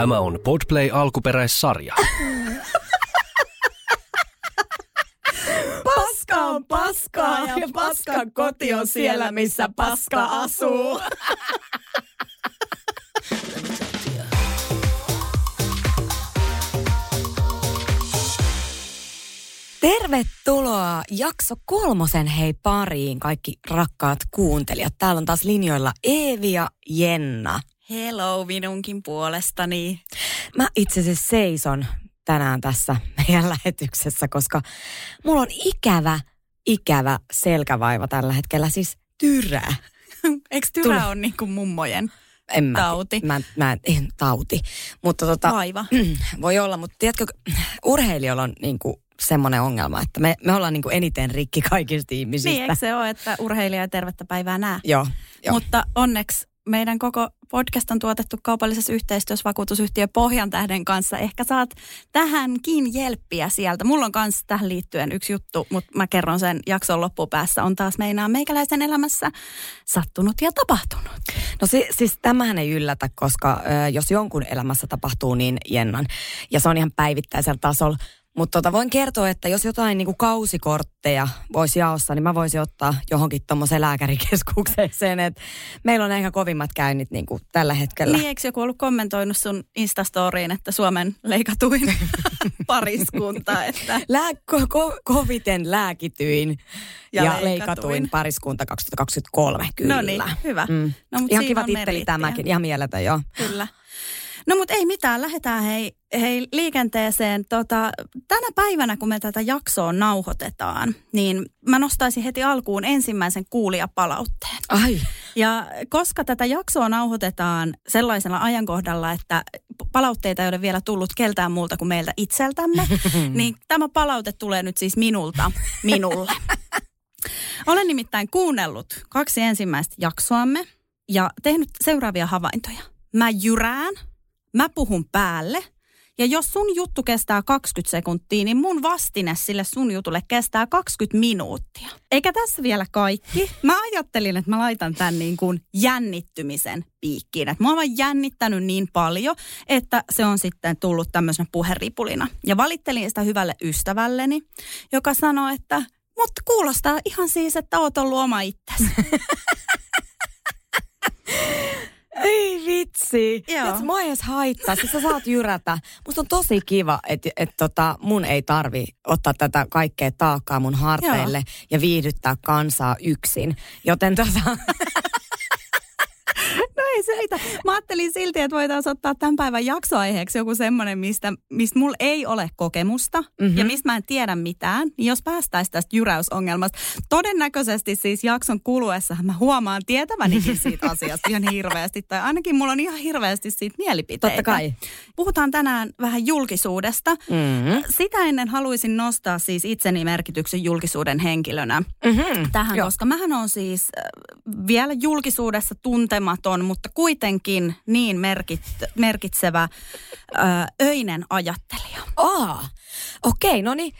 Tämä on Podplay alkuperäissarja. Paska on paskaa ja paskan koti on siellä, missä paska asuu. Tervetuloa jakso kolmosen hei pariin kaikki rakkaat kuuntelijat. Täällä on taas linjoilla Eevi ja Jenna. Hello minunkin puolestani. Mä itse asiassa seison tänään tässä meidän lähetyksessä, koska mulla on ikävä, ikävä selkävaiva tällä hetkellä, siis tyrää. Eikö tyrä on niin kuin mummojen En mä, tauti? Mä, mä, en, tauti. Mutta tota, Vaiva. voi olla, mutta tiedätkö, urheilijoilla on niin kuin semmoinen ongelma, että me, me ollaan niin kuin eniten rikki kaikista ihmisistä. Niin, eikö se ole, että urheilija ja tervettä päivää nää? Joo, joo. Mutta onneksi meidän koko podcast on tuotettu kaupallisessa yhteistyössä vakuutusyhtiö Pohjan tähden kanssa. Ehkä saat tähänkin jelppiä sieltä. Mulla on kanssa tähän liittyen yksi juttu, mutta mä kerron sen jakson loppupäässä. On taas meinaa meikäläisen elämässä sattunut ja tapahtunut. No si, siis tämähän ei yllätä, koska ö, jos jonkun elämässä tapahtuu, niin Jennan. Ja se on ihan päivittäisellä tasolla. Mutta tota, voin kertoa, että jos jotain niinku kausikortteja voisi jaossa, niin mä voisin ottaa johonkin tuommoiseen lääkärikeskukseen. Et meillä on ehkä kovimmat käynnit niinku tällä hetkellä. Niin, eikö joku ollut kommentoinut sun Instastoriin, että Suomen leikatuin pariskunta, että Lää, ko, ko, koviten lääkityin ja, Ja leikatuin. leikatuin pariskunta 2023, kyllä. No niin, hyvä. Mm. No, mut Ihan kiva titteli tämäkin, ihan mieletön joo. Kyllä. No mutta ei mitään, lähdetään hei, hei liikenteeseen. Tota, tänä päivänä, kun me tätä jaksoa nauhoitetaan, niin mä nostaisin heti alkuun ensimmäisen kuulijapalautteen. Ai, Ja koska tätä jaksoa nauhoitetaan sellaisella ajankohdalla, että palautteita ei ole vielä tullut keltään muulta kuin meiltä itseltämme, niin tämä palaute tulee nyt siis minulta minulle. Olen nimittäin kuunnellut kaksi ensimmäistä jaksoamme ja tehnyt seuraavia havaintoja. Mä jyrään, mä puhun päälle ja jos sun juttu kestää 20 sekuntia, niin mun vastine sille sun jutulle kestää 20 minuuttia. Eikä tässä vielä kaikki. Mä ajattelin, että mä laitan tämän niin kuin jännittymisen piikkiin. Että mua on jännittänyt niin paljon, että se on sitten tullut tämmöisenä puheripulina. Ja valittelin sitä hyvälle ystävälleni, joka sanoi, että mutta kuulostaa ihan siis, että oot ollut oma itsesi. Ei vitsi. Joo. Tiedätkö, mua ei edes haittaa. Siis sä saat jyrätä. Musta on tosi kiva, että et, tota, mun ei tarvi ottaa tätä kaikkea taakkaa mun harteille ja viihdyttää kansaa yksin. Joten tota, ei se mitä. Mä ajattelin silti, että voitaisiin ottaa tämän päivän jaksoaiheeksi joku semmoinen, mistä, mistä mulla ei ole kokemusta mm-hmm. ja mistä mä en tiedä mitään. Niin jos päästäisiin tästä jyräysongelmasta, todennäköisesti siis jakson kuluessa mä huomaan tietävänikin siitä asiasta ihan hirveästi. Tai ainakin mulla on ihan hirveästi siitä mielipiteitä. Totta kai. Puhutaan tänään vähän julkisuudesta. mm-hmm. Sitä ennen haluaisin nostaa siis itseni merkityksen julkisuuden henkilönä Mm-hmm. tähän, Joo. koska mähän on siis äh, vielä julkisuudessa tuntematon, mutta kuitenkin niin merkit, merkitsevä äh, öinen ajattelija. Aa, okei, okay, no niin.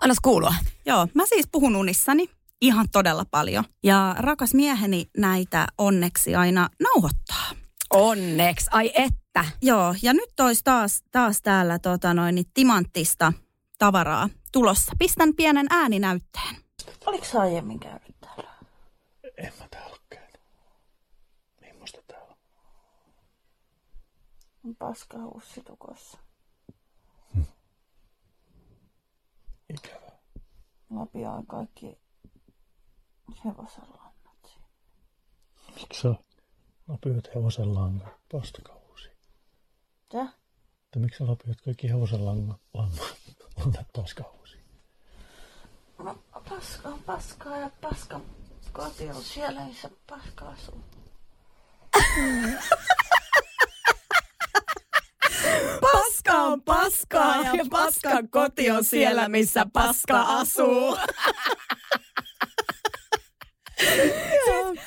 Annas kuulua. Joo, mä siis puhun unissani ihan todella paljon. Ja rakas mieheni näitä onneksi aina nauhoittaa. Onneksi, ai että. Joo, ja nyt olisi taas, taas täällä tota noin, niin timanttista tavaraa tulossa. Pistän pienen ääninäytteen. Oliko sä aiemmin käynyt täällä? En mä täällä ole käynyt. Millaista täällä on? On paska hussitukossa. Ikävää. Lapioi kaikki hevosenlannat siinä. Miksi sä lapioit hevosen langan pastakausi? Tää? Tai miksi sä lapioit kaikki hevosen langan lannat paskausi? No, paska on paskaa ja paska koti on siellä, missä paska asuu. Paska on paskaa ja paskan koti on siellä, missä paska asuu.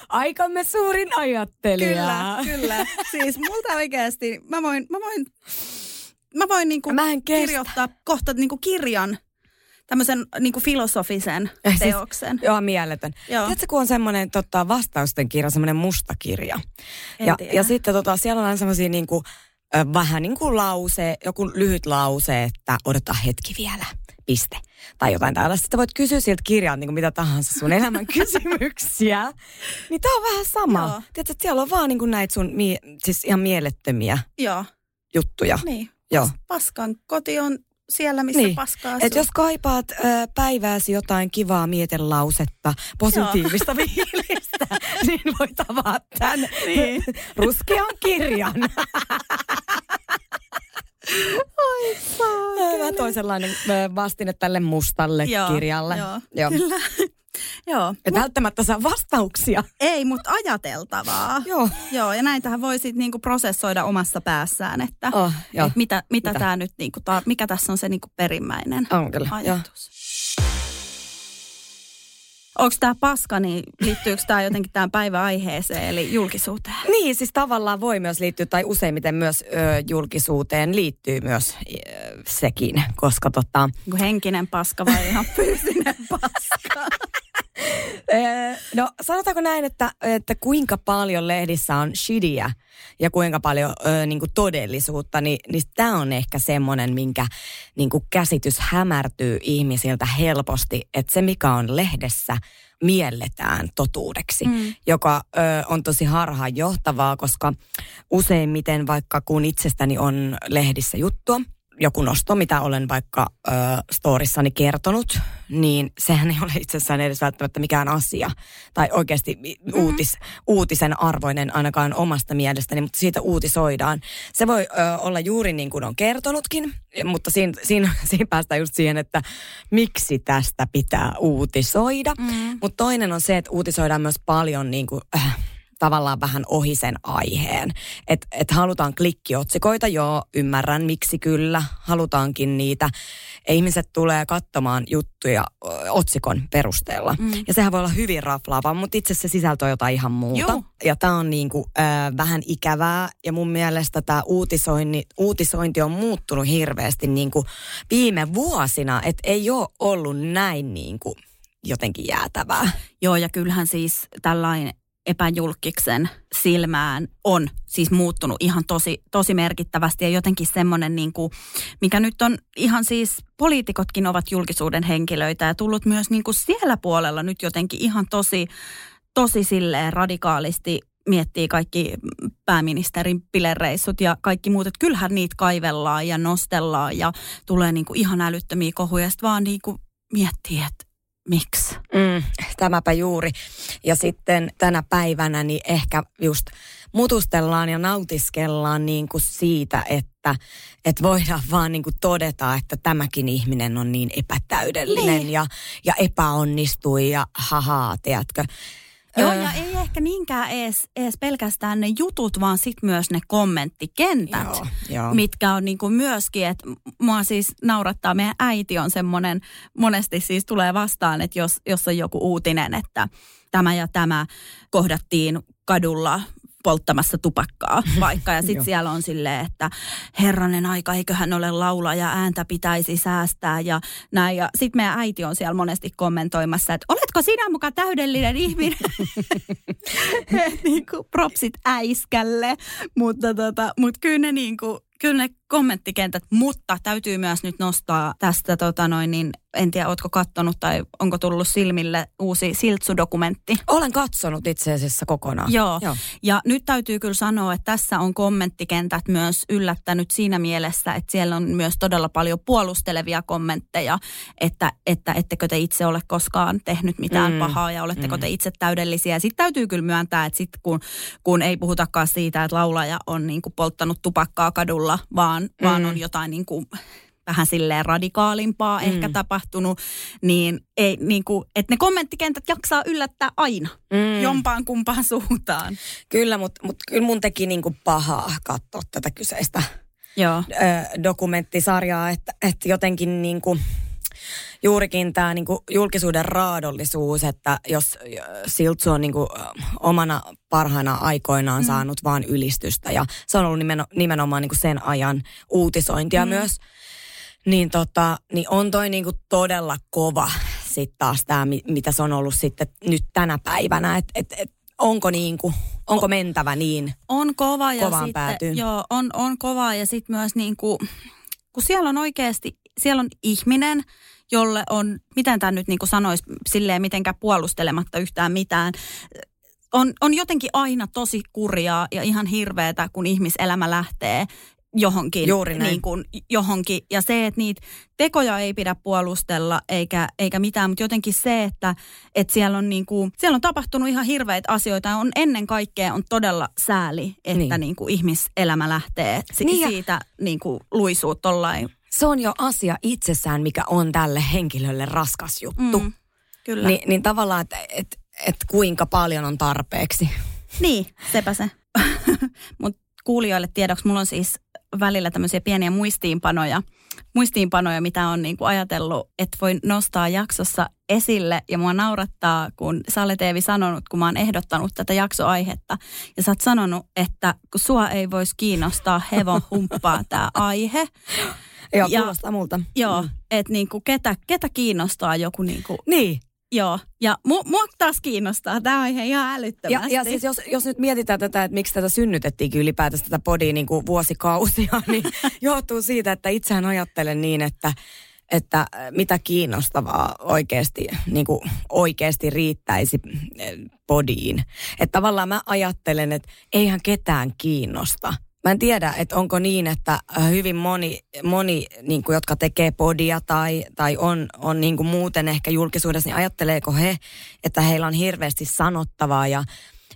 Aikamme suurin ajattelija. Kyllä, kyllä. Siis multa oikeasti, mä voin, mä voin, mä voin niinku Mä kirjoittaa kohta niinku kirjan, tämmöisen niinku filosofisen Ja siis- teoksen. Joo, mieletön. Joo. Tiedätkö, kun on semmoinen tota, vastausten kirja, semmoinen musta kirja. En Ja, tiedä. ja sitten tota, siellä on aina semmoisia niinku ö, vähän niin kuin lause, joku lyhyt lause, että odota hetki vielä, piste. Tai jotain tällaista. Sitten voit kysyä siltä kirjalta niin kuin mitä tahansa sun elämän kysymyksiä. Niin tää on vähän sama. Joo. Tiedätkö, että siellä on vaan niin kuin näitä sun mie- siis ihan mielettömiä Joo, juttuja. niin. Joo. Paskan koti on siellä, missä Niin. paskaa Et jos kaipaat ö, päivääsi jotain kivaa mietelausetta, positiivista fiilistä, niin voit avaa tämän Niin. ruskean kirjan. Vähän toisenlainen vastine tälle mustalle Joo, kirjalle. Joo, Joo. kyllä. Joo. Et välttämättä saa vastauksia. Ei, mutta ajateltavaa. Joo. Joo, ja näitähän voi sitten niinku prosessoida omassa päässään, että Oh, et mitä, mitä, Mitä? Tää nyt niinku tar- mikä tässä on se niinku perimmäinen On kyllä. Joo. Onko tämä paska, niin liittyykö tämä jotenkin tähän päiväaiheeseen, eli julkisuuteen? Niin, siis tavallaan voi myös liittyä, tai useimmiten myös ö, julkisuuteen liittyy myös ö, sekin, koska tota, henkinen paska vai ihan fyysinen paska? Ee, No sanotaanko näin, että, että kuinka paljon lehdissä on shidiä ja kuinka paljon ö, niin kuin todellisuutta, niin, niin tämä on ehkä semmoinen, minkä niin kuin käsitys hämärtyy ihmisiltä helposti, että se mikä on lehdessä mielletään totuudeksi, Mm. joka ö, on tosi harhaanjohtavaa, koska useimmiten vaikka kun itsestäni on lehdissä juttua, joku nosto, mitä olen vaikka ö, storissani kertonut, niin sehän ei ole itsessään edes välttämättä mikään asia. Tai oikeasti mm-hmm. uutis, uutisen arvoinen ainakaan omasta mielestäni, mutta siitä uutisoidaan. Se voi ö, olla juuri niin kuin on kertonutkin, mutta siinä, siinä, siinä päästään just siihen, että miksi tästä pitää uutisoida. Mm. Mutta toinen on se, että uutisoidaan myös paljon niin kuin, äh, tavallaan vähän ohi sen aiheen. Että et halutaan klikkiotsikoita, joo, ymmärrän miksi kyllä, halutaankin niitä. Ja ihmiset tulee katsomaan juttuja ö, otsikon perusteella. Mm. Ja sehän voi olla hyvin raflaava, mutta itse se sisältö on jotain ihan muuta. Joo. Ja tämä on niinku, äh, vähän ikävää ja mun mielestä tämä uutisointi, uutisointi on muuttunut hirveästi niinku viime vuosina, että ei ole ollut näin niinku jotenkin jäätävää. Joo, ja kyllähän siis tällainen epäjulkiksen silmään on siis muuttunut ihan tosi, tosi merkittävästi. Ja jotenkin semmoinen, niin kuin, mikä nyt on ihan siis, poliitikotkin ovat julkisuuden henkilöitä ja tullut myös niin kuin siellä puolella nyt jotenkin ihan tosi, tosi silleen radikaalisti miettii kaikki pääministerin pilereissut ja kaikki muut, että kyllähän niitä kaivellaan ja nostellaan ja tulee niin kuin ihan älyttömiä kohuja. Ja sitten vaan niin kuin miettii, että miksi? Mm, tämäpä juuri. Ja sitten tänä päivänä niin ehkä just mutustellaan ja nautiskellaan niin kuin siitä, että, että voidaan vaan niin kuin todeta, että tämäkin ihminen on niin epätäydellinen Niin. ja, ja epäonnistui ja hahaa, tiedätkö. Joo, ja ei ehkä niinkään ees, ees pelkästään ne jutut, vaan sitten myös ne kommenttikentät, Joo, joo. mitkä on niinku myöskin, että mua siis naurattaa, meidän äiti on semmoinen, monesti siis tulee vastaan, että jos, jos on joku uutinen, että tämä ja tämä kohdattiin kadulla polttamassa tupakkaa vaikka. Ja sitten siellä on silleen, että herranen aika, eiköhän ole laulaja, ääntä pitäisi säästää ja näin. Ja sitten meidän äiti on siellä monesti kommentoimassa, että oletko sinä muka täydellinen ihminen? niin kuin propsit äiskälle. Mutta tota, mut kyllä ne niin kuin, kyllä ne kommenttikentät, mutta täytyy myös nyt nostaa tästä, tota noin, niin en tiedä, ootko kattonut tai onko tullut silmille uusi Siltsu-dokumentti. Olen katsonut itse asiassa kokonaan. Joo. Joo. Ja nyt täytyy kyllä sanoa, että tässä on kommenttikentät myös yllättänyt siinä mielessä, että siellä on myös todella paljon puolustelevia kommentteja, että, että ettekö te itse ole koskaan tehnyt mitään Mm. pahaa ja oletteko Mm. te itse täydellisiä. Sitten täytyy kyllä myöntää, että sit kun, kun ei puhutakaan siitä, että laulaja on niin kuin polttanut tupakkaa kadulla, vaan, mm. vaan on jotain niin kuin vähän silleen radikaalimpaa mm. ehkä tapahtunut, niin, ei, niin kuin, että ne kommenttikentät jaksaa yllättää aina Mm. jompaan kumpaan suuntaan. Kyllä, mutta mut kyllä mun teki niinku pahaa katsoa tätä kyseistä Joo. ö, dokumenttisarjaa, että, että jotenkin niinku, juurikin tämä niinku julkisuuden raadollisuus, että jos Siltsu on niinku, omana parhaina aikoinaan mm. saanut vaan ylistystä ja se on ollut nimen, nimenomaan niinku sen ajan uutisointia mm. myös, niin, tota, niin on toi niinku todella kova sitten taas tämä, mitä se on ollut sitten nyt tänä päivänä, että et, et, onko niinku Onko mentävä niin? On kova ja Kovaan sitten, päätyyn. joo, on, on kova ja sitten myös niin kuin, kun siellä on oikeasti, siellä on ihminen, jolle on, miten tämä nyt niin kuin sanoisi, silleen mitenkään puolustelematta yhtään mitään, on, on jotenkin aina tosi kurjaa ja ihan hirveetä, kun ihmiselämä lähtee johonkin, Juuri näin. niin kuin, johonkin. Ja se, että niitä tekoja ei pidä puolustella eikä, eikä mitään, mutta jotenkin se, että, että siellä, on niin kuin, siellä on tapahtunut ihan hirveitä asioita. ja On ennen kaikkea on todella sääli, että Niin. niin. Niin kuin ihmiselämä lähtee si- Niin ja- siitä niin kuin luisuu tollain. Se on jo asia itsessään, mikä on tälle henkilölle raskas juttu. Mm, kyllä. Ni, niin tavallaan, että et, et kuinka paljon on tarpeeksi. Niin, sepä se. Mutta kuulijoille tiedoksi, mulla on siis välillä tämmöisiä pieniä muistiinpanoja, muistiinpanoja, mitä on niinku ajatellut, että voi nostaa jaksossa esille. Ja mua naurattaa, kun sä olet Eevi sanonut, kun mä oon ehdottanut tätä jaksoaihetta. Ja sä oot sanonut, että kun sua ei voisi kiinnostaa hevon humppaa tämä aihe. Joo, Ja- kuulostaa multa. Joo, Mm. että niinku ketä, ketä kiinnostaa joku niinku, Niin. joo. Ja mu, mua taas kiinnostaa tämä aihe ihan Ja, älyttömästi. ja siis jos, jos nyt mietitään tätä, että miksi tätä synnytettiinkin ylipäätänsä tätä podia niin kuin vuosikausia, niin johtuu siitä, että itsehän ajattelen niin, että että äh, mitä kiinnostavaa oikeasti, niin kuin oikeasti riittäisi äh, podiin. Että tavallaan mä ajattelen, että eihän ketään kiinnosta. Mä en tiedä, että onko niin, että äh, hyvin moni, moni niin kuin, jotka tekee podia tai, tai on, on niin kuin muuten ehkä julkisuudessa, niin ajatteleeko he, että heillä on hirveästi sanottavaa ja,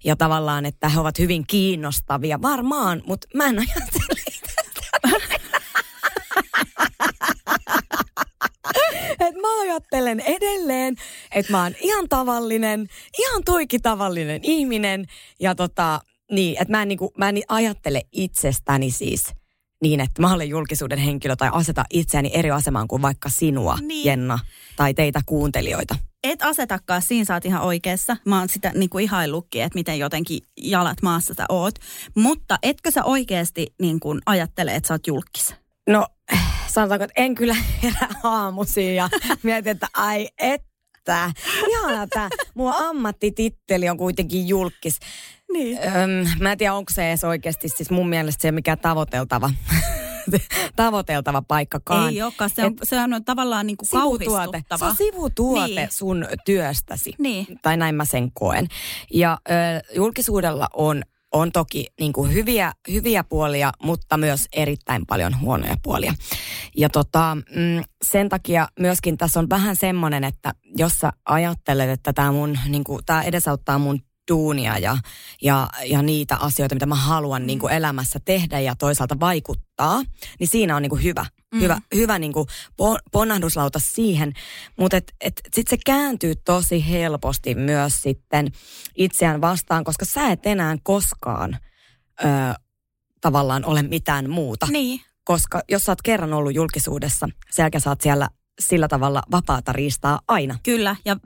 ja tavallaan, että he ovat hyvin kiinnostavia. Varmaan, mutta mä en ajattele Et mä ajattelen edelleen, että mä oon ihan tavallinen, ihan tuiki tavallinen ihminen. Ja tota, niin, että mä en, niinku, mä en ajattele itsestäni siis niin, että mä olen julkisuuden henkilö tai aseta itseäni eri asemaan kuin vaikka sinua, Niin. Jenna, tai teitä kuuntelijoita. Et asetakaan, siinä sä oot ihan oikeassa. Mä oon sitä niin kuin ihaillutkin, että miten jotenkin jalat maassa sä oot. Mutta etkö sä oikeasti niin kuin ajattele, että sä oot julkis? No, sanotaanko, että en kyllä herää aamuisin ja mietin, että ai että. Ihana tämä. Mun ammattititteli on kuitenkin julkis. Niin. Öm, mä en tiedä, onko se edes oikeasti siis mun mielestä se on mikään tavoiteltava, tavoiteltava paikkakaan. Ei olekaan, se on, se on tavallaan niin kuin Sivutuote. Se on sivutuote Niin. sun työstäsi. Niin. Tai näin mä sen koen. Ja ö, julkisuudella on, on toki niin kuin hyviä, hyviä puolia, mutta myös erittäin paljon huonoja puolia. Ja tota, mm, sen takia myöskin tässä on vähän semmoinen, että jos sä ajattelet, että tämä mun, niin kuin, tää edesauttaa mun duunia ja, ja, ja niitä asioita, mitä mä haluan niin kuin elämässä tehdä ja toisaalta vaikuttaa, niin siinä on niin kuin hyvä, mm. hyvä, hyvä niin kuin po- ponnahduslauta siihen. Mutta et, et, sitten se kääntyy tosi helposti myös sitten itseään vastaan, koska sä et enää koskaan ö, tavallaan ole mitään muuta. Niin. Koska jos sä oot kerran ollut julkisuudessa, sen jälkeen sä oot siellä sillä tavalla vapaata riistaa aina. Kyllä, ja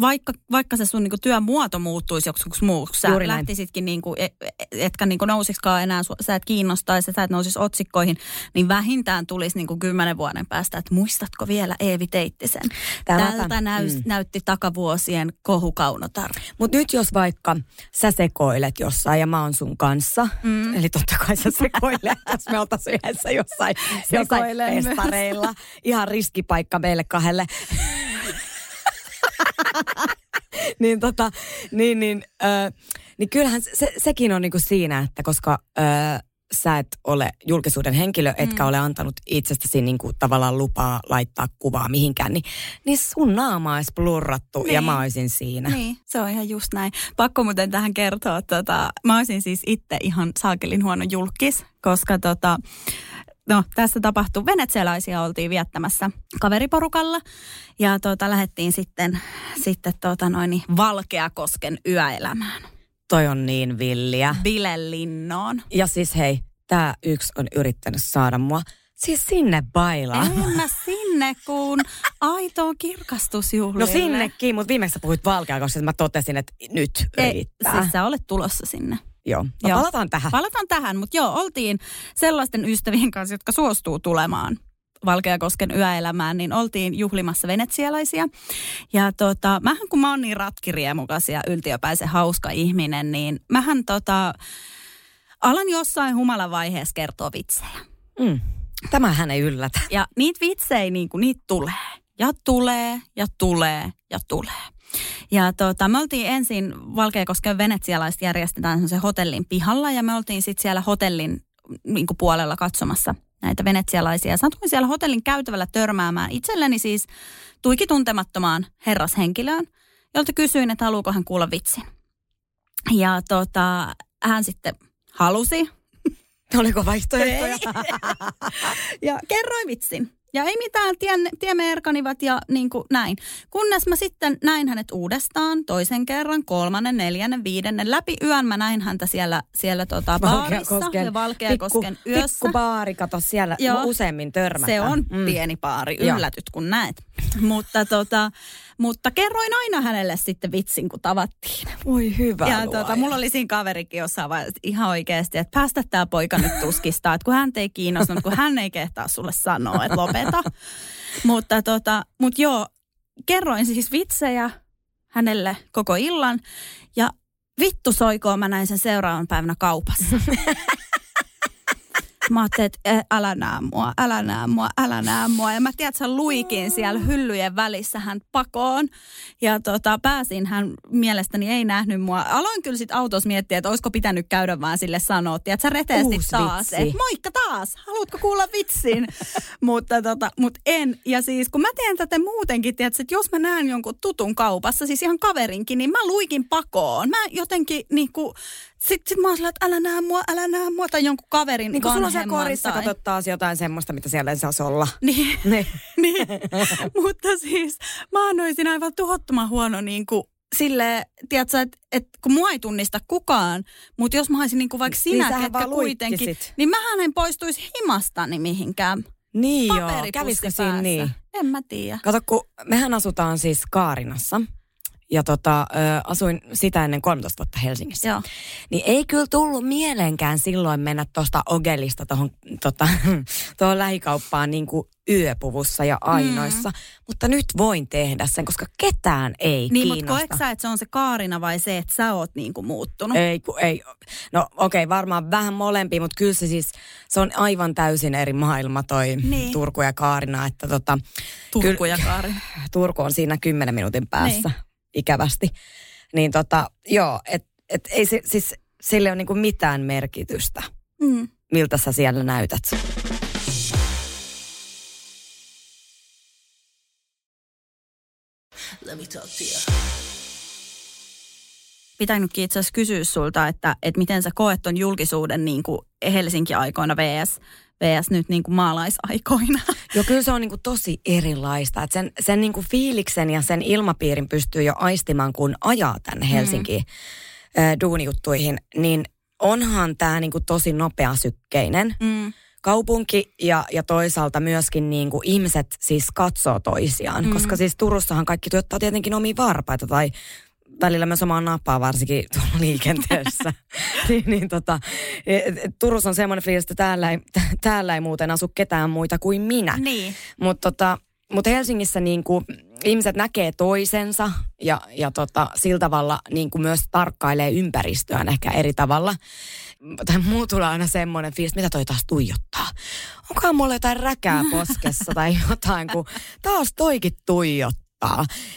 vaikka, vaikka se sun niinku työmuoto muuttuisi joksikin muuksi, sä Juuri lähtisitkin, niinku, e- e- etkä niinku nousiskaan enää, sä et kiinnostaisi, sä et nousisi otsikkoihin, niin vähintään tulisi niinku kymmenen vuoden päästä, että muistatko vielä Eevi Teittisen? Tämäpä. Tältä näys, Mm. näytti takavuosien kohukaunotar. Mutta nyt jos vaikka sä sekoilet jossain ja mä oon sun kanssa, mm. eli totta kai sä sekoilet, jos me oltaisiin yhdessä jossain, jossain festareilla. Ihan riskipaikka meille kahdelle. niin tota, niin, niin, ö, niin kyllähän se, se, sekin on niinku siinä, että koska ö, sä et ole julkisuuden henkilö, etkä Mm. ole antanut itsestäsi niinku tavallaan lupaa laittaa kuvaa mihinkään, niin, niin sun naama olisi blurrattu ja Niin. mä olisin siinä. Niin, se on ihan just näin. Pakko muuten tähän kertoa, tota, mä olisin siis itse ihan saakelin huono julkis, koska tota, no, tässä tapahtui, venetsialaisia oltiin viettämässä kaveriporukalla ja tota, lähdettiin sitten, sitten tota noin, niin Valkeakosken yöelämään, Toi on niin villiä. Bilelinnoon. Ja siis hei, tää yksi on yrittänyt saada mua siis sinne bailaan. En mä sinne, kun aitoon kirkastusjuhlille. No sinnekin, mutta viimeksi sä puhuit valkea, koska mä totesin, että nyt Ei, riittää. siis sä olet tulossa sinne. Joo, no Joo. palataan tähän. Palataan tähän, mutta joo, oltiin sellaisten ystävien kanssa, jotka suostuu tulemaan Valkeakosken yöelämään, niin oltiin juhlimassa venetsialaisia. Ja tota, mähän kun mä oon niin ratkiriemukas ja yltiöpäisen hauska ihminen, niin mähän tota, alan jossain humalan vaiheessa kertoa vitsejä. Mm. Tämähän ei yllätä. Ja niitä vitsejä, niin kuin, niitä tulee. Ja tulee, ja tulee, ja tulee. Ja tota, me oltiin ensin Valkeakosken venetsialaiset järjestetään se hotellin pihalla ja me oltiin sitten siellä hotellin niin puolella katsomassa näitä venetsialaisia. Satuin siellä hotellin käytävällä törmäämään itselleni siis tuiki tuntemattomaan herrashenkilöön, jolta kysyin, että haluuko hän kuulla vitsin. Ja tota, hän sitten halusi. Oliko vaihtoehtoja? ja kerroin vitsin. Ja ei mitään, tien, tiemme erkanivat ja niin kuin näin. Kunnes mä sitten näin hänet uudestaan, toisen kerran, kolmannen, neljännen, viidennen. Läpi yön mä näin häntä siellä, siellä tota baarissa ja Valkeakosken pikku, yössä. Pikku baari, kato siellä Joo. useammin törmätään. Se on mm. pieni baari, yllätyt kun näet. mutta, tota, mutta kerroin aina hänelle sitten vitsin, kun tavattiin. Voi hyvä Ja tota, mulla oli siinä kaverikin jossain vaiheessa ihan oikeasti, että päästä tämä poika nyt tuskista, että kun hän ei kiinnostunut, kun hän ei kehtaa sulle sanoa, että lopeta. mutta, tota, mutta joo, kerroin siis vitsejä hänelle koko illan ja vittu soikoon mä näin sen seuraavan päivänä kaupassa. Mä ajattelin, että älä näe mua, älä näe mua, älä näe mua. Ja mä tiedän, että sä luikin siellä hyllyjen välissä hän pakoon. Ja tota, pääsin, hän mielestäni ei nähnyt mua. Aloin kyllä sitten autossa miettiä, että olisiko pitänyt käydä vaan sille sanoa. Tiedät, sä reteesti Uusi taas. vitsi. Et, moikka taas, haluatko kuulla vitsin? mutta tota, mut en. Ja siis kun mä teen tätä muutenkin, tiedät, että jos mä näen jonkun tutun kaupassa, siis ihan kaverinkin, niin mä luikin pakoon. Mä jotenkin niinku, sitten sit mä oon sillä, että älä näe mua, älä näe mua, tai jonkun kaverin Niin kun sulla on siellä korissa, tai- katsot taas jotain semmoista, mitä siellä ei saisi olla. Niin, Niin. niin. mutta siis mä annoisin aivan tuhottoman huono niin kuin sille, tiedätkö, että et, kun mua ei tunnista kukaan, mutta jos mä olisin niin kuin vaikka Niin sinä, sähän ketkä kuitenkin, luikkisit. niin mähän en poistuisi himastani mihinkään. Niin joo, kävisikö siinä niin? En mä tiedä. Kato, kun mehän asutaan siis Kaarinassa ja tota, ö, asuin sitä ennen 13 vuotta Helsingissä. Joo. Niin ei kyllä tullut mieleenkään silloin mennä tuosta Ogelista tuohon tota, lähikauppaan niin kuin yöpuvussa ja ainoissa. Mm. Mutta nyt voin tehdä sen, koska ketään ei Niin, mutta kiinnosta. koetko sä, että se on se Kaarina vai se, että sä oot niin kuin muuttunut? Ei, kun ei. No okei, okay, varmaan vähän molempia, mutta kyllä se siis, se on aivan täysin eri maailma toi Niin. Turku ja Kaarina. Että tota, Turku ja Kaarina. Turku on siinä kymmenen minuutin päässä niin. Ikävästi. Niin tota, joo, et, et ei se, siis sille ole niinku mitään merkitystä, Mm. miltä sä siellä näytät. pitänytkin itse asiassa kysyä sulta, että, että miten sä koet ton julkisuuden niin kuin Helsinki-aikoina vs, vs nyt niin kuin maalaisaikoina. Joo, kyllä se on niinku tosi erilaista. Et sen sen niinku fiiliksen ja sen ilmapiirin pystyy jo aistimaan, kun ajaa tänne Helsinkiin mm. duunijuttuihin. Niin onhan tämä niinku tosi nopeasykkeinen Mm. kaupunki ja, ja toisaalta myöskin niinku ihmiset siis katsoo toisiaan. Mm. Koska siis Turussahan kaikki tuottaa tietenkin omia varpaita tai välillä myös omaa napaa, varsinkin tuolla liikenteessä. niin, niin tota, et Turussa on semmoinen fiilis, että täällä ei, täällä ei muuten asu ketään muita kuin minä. Niin. Mutta tota, mut Helsingissä niinku, ihmiset näkee toisensa ja, ja tota, sillä tavalla niinku myös tarkkailee ympäristöään ehkä eri tavalla. Tai muu tulee aina semmoinen fiilis, mitä toi taas tuijottaa. Onkohan mulla jotain räkää poskessa tai jotain, kun taas toikin tuijottaa.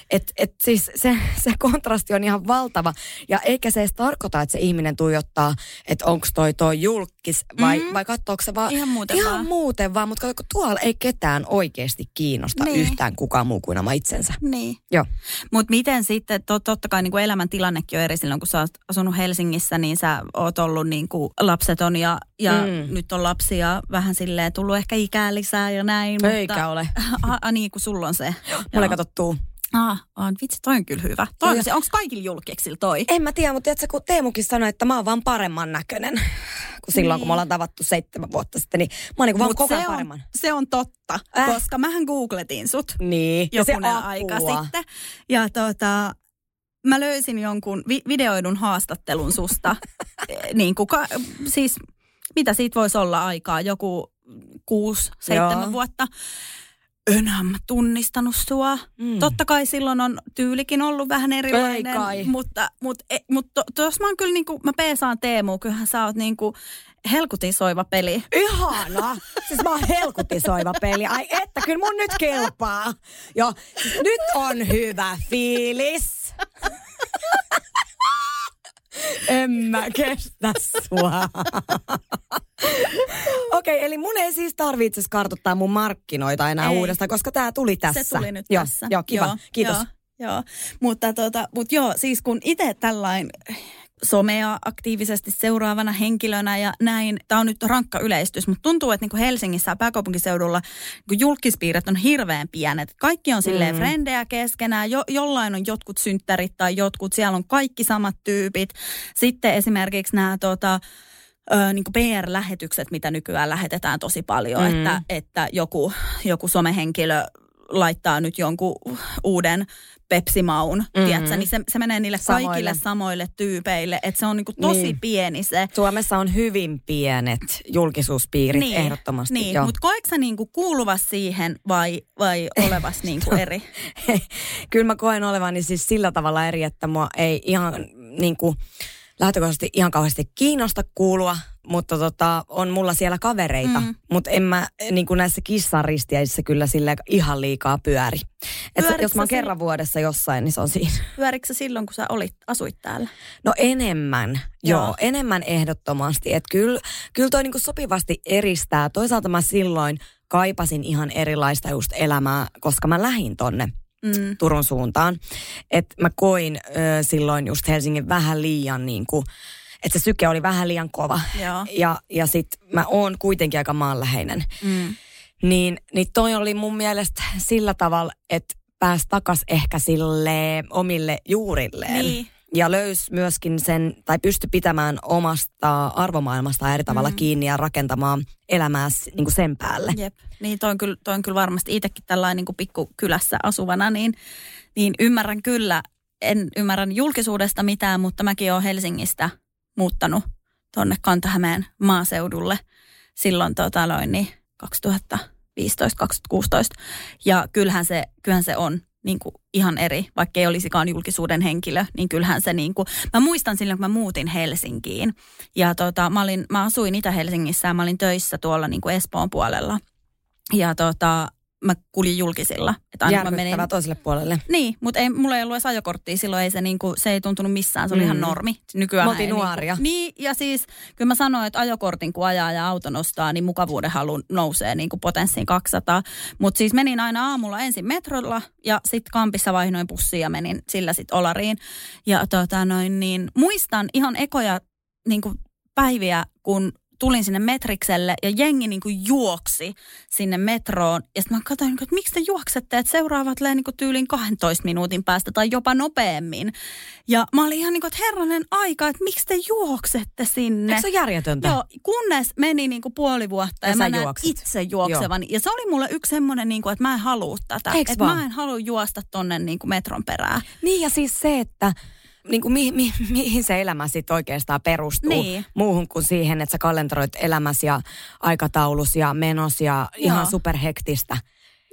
Et, et siis se, se kontrasti on ihan valtava. Ja eikä se edes tarkoita, että se ihminen tuijottaa, että onko toi toi julkis vai, mm. vai katsoako se vaan Ihan muuten ihan vaan. muuten vaan. Mutta kun tuolla ei ketään oikeasti kiinnosta Niin. yhtään kukaan muu kuin oma itsensä. Niin. Joo. Mutta miten sitten, to, totta kai niin kuin elämäntilannekin on eri silloin, kun sä oot asunut Helsingissä, niin sä oot ollut niin kuin lapseton ja, ja Mm. nyt on lapsia vähän silleen tullut ehkä ikää lisää ja näin. Eikä ole. A, a, niin kuin sulla on se. Mulla ei katsottu. Ah, on, vitsi, toi on kyllä hyvä. Toi, on se, onko kaikilla julkiksilla toi? En mä tiedä, mutta tiedätkö, kun Teemukin sanoi, että mä oon vaan paremman näköinen. Kun silloin, Niin. kun me ollaan tavattu seitsemän vuotta sitten, niin mä oon niin vaan koko ajan paremman. se on totta, Äh. koska mähän googletin sut Niin. ja se apua. aika sitten. Ja tota, mä löysin jonkun vi- videoidun haastattelun susta. Eh, niin kuin ka- siis, mitä siitä voisi olla aikaa? Joku kuusi, seitsemän Joo. vuotta. Enhän mä tunnistanut sua. Mm. Totta kai silloin on tyylikin ollut vähän erilainen, Ei kai. mutta, mutta, e, mutta to, jos mä oon kyllä niinku, mä peesaan Teemu, kyllähän sä oot niinku helkutin soiva peli. Ihana! Siis mä oon helkutisoiva peli. Ai että, kyllä mun nyt kelpaa. Joo, siis nyt on hyvä fiilis. En mä kestä sua. Okei, okay, eli mun ei siis tarvitse kartoittaa mun markkinoita enää Ei. uudestaan, koska tää tuli tässä. Se tuli nyt joo, tässä. Joo, kiva. Joo, Kiitos. Joo, joo. Mutta, tota, mutta joo, siis kun itse tällain somea aktiivisesti seuraavana henkilönä ja näin, tämä on nyt rankka yleistys, mutta tuntuu, että niin kuin Helsingissä ja pääkaupunkiseudulla niin julkispiirit on hirveän pienet. Kaikki on silleen Mm. frendejä keskenään, jo, jollain on jotkut synttärit tai jotkut, siellä on kaikki samat tyypit. Sitten esimerkiksi nämä tota, ö, niin PR-lähetykset, mitä nykyään lähetetään tosi paljon, mm. että, että joku, joku somehenkilö laittaa nyt jonkun uuden Pepsi-maun, Mm. mm. tiedätkö, niin se, se menee niille Samoille. kaikille samoille tyypeille, että se on niinku tosi Niin. pieni se. Suomessa on hyvin pienet julkisuuspiirit niin, ehdottomasti. Niin, mutta koetko sä niinku kuuluvas siihen vai, vai olevas niinku eri? Kyllä mä koen olevani siis sillä tavalla eri, että mua ei ihan niin kuin, lähtökohtaisesti ihan kauheasti kiinnosta kuulua, mutta tota, on mulla siellä kavereita. Mm. Mutta en mä niin kuin näissä kissaristiäisissä kyllä sille ihan liikaa pyöri. Et jos mä oon sä kerran vuodessa jossain, niin se on siinä. Pyörikö sä silloin, kun sä olit, asuit täällä? No enemmän, joo, joo enemmän ehdottomasti. Että kyllä, kyllä toi niinku sopivasti eristää. Toisaalta mä silloin kaipasin ihan erilaista just elämää, koska mä lähin tonne Mm. Turun suuntaan. Että mä koin ö, silloin just Helsingin vähän liian niin kuin, että se syke oli vähän liian kova. Joo. Ja, ja sit mä oon kuitenkin aika maanläheinen. Mm. Niin, niin toi oli mun mielestä sillä tavalla, että pääsi takas ehkä sille omille juurilleen. Niin. Ja löysi myöskin sen, tai pysty pitämään omasta arvomaailmasta eri tavalla mm. Kiinni ja rakentamaan elämää niin kuin sen päälle. Jep. Niin toi on kyllä, toi on kyllä varmasti itsekin tällainen niin kuin pikkukylässä asuvana, niin, niin ymmärrän kyllä, en ymmärrän julkisuudesta mitään, mutta mäkin olen Helsingistä muuttanut tuonne Kantahämeen maaseudulle silloin tota, noin, niin 2015-2016. Ja kyllähän se, kyllähän se on niin kuin ihan eri, vaikka ei olisikaan julkisuuden henkilö, niin kyllähän se niin kuin, mä muistan silloin, kun mä muutin Helsinkiin. Ja tota, mä, olin, mä asuin Itä-Helsingissä ja mä olin töissä tuolla niin kuin Espoon puolella. Ja tota, mä kuljin julkisilla. Että aina mä Järkyttävää toiselle puolelle. niin, mutta ei, mulla ei ollut edes ajokorttia silloin, ei se, niinku, se ei tuntunut missään, se oli Mm. ihan normi. Nykyään Me oltiin nuoria. Niinku, niin, ja siis kyllä mä sanoin, että ajokortin kun ajaa ja auto nostaa, niin mukavuuden halu nousee niinku potenssiin 200. Mutta siis menin aina aamulla ensin metrolla ja sitten kampissa vaihdoin bussiin ja menin sillä sitten Olariin. Ja tota noin, niin muistan ihan ekoja niinku päiviä, kun tulin sinne metrikselle ja jengi niin kuin juoksi sinne metroon. Ja sitten mä katsoin, että miksi te juoksette, että seuraavat lee niin kuin tyyliin 12 minuutin päästä tai jopa nopeammin. Ja mä olin ihan niin kuin, että herranen aika, että miksi te juoksette sinne? Eikö se ole järjetöntä? Joo, kunnes meni niin kuin puoli vuotta ja, Ja mä näin juoksit. itse juoksevan. Ja se oli mulle yksi semmoinen, niin kuin, että mä en halua tätä. Eiks Että vaan? mä en halua juosta tonne niin kuin metron perään. Niin ja siis se, että niin kuin mi, mi, mihin se elämä sitten oikeastaan perustuu Niin. muuhun kuin siihen, että sä kalenteroit elämäsi ja aikataulus ja menos ja Joo. ihan superhektistä.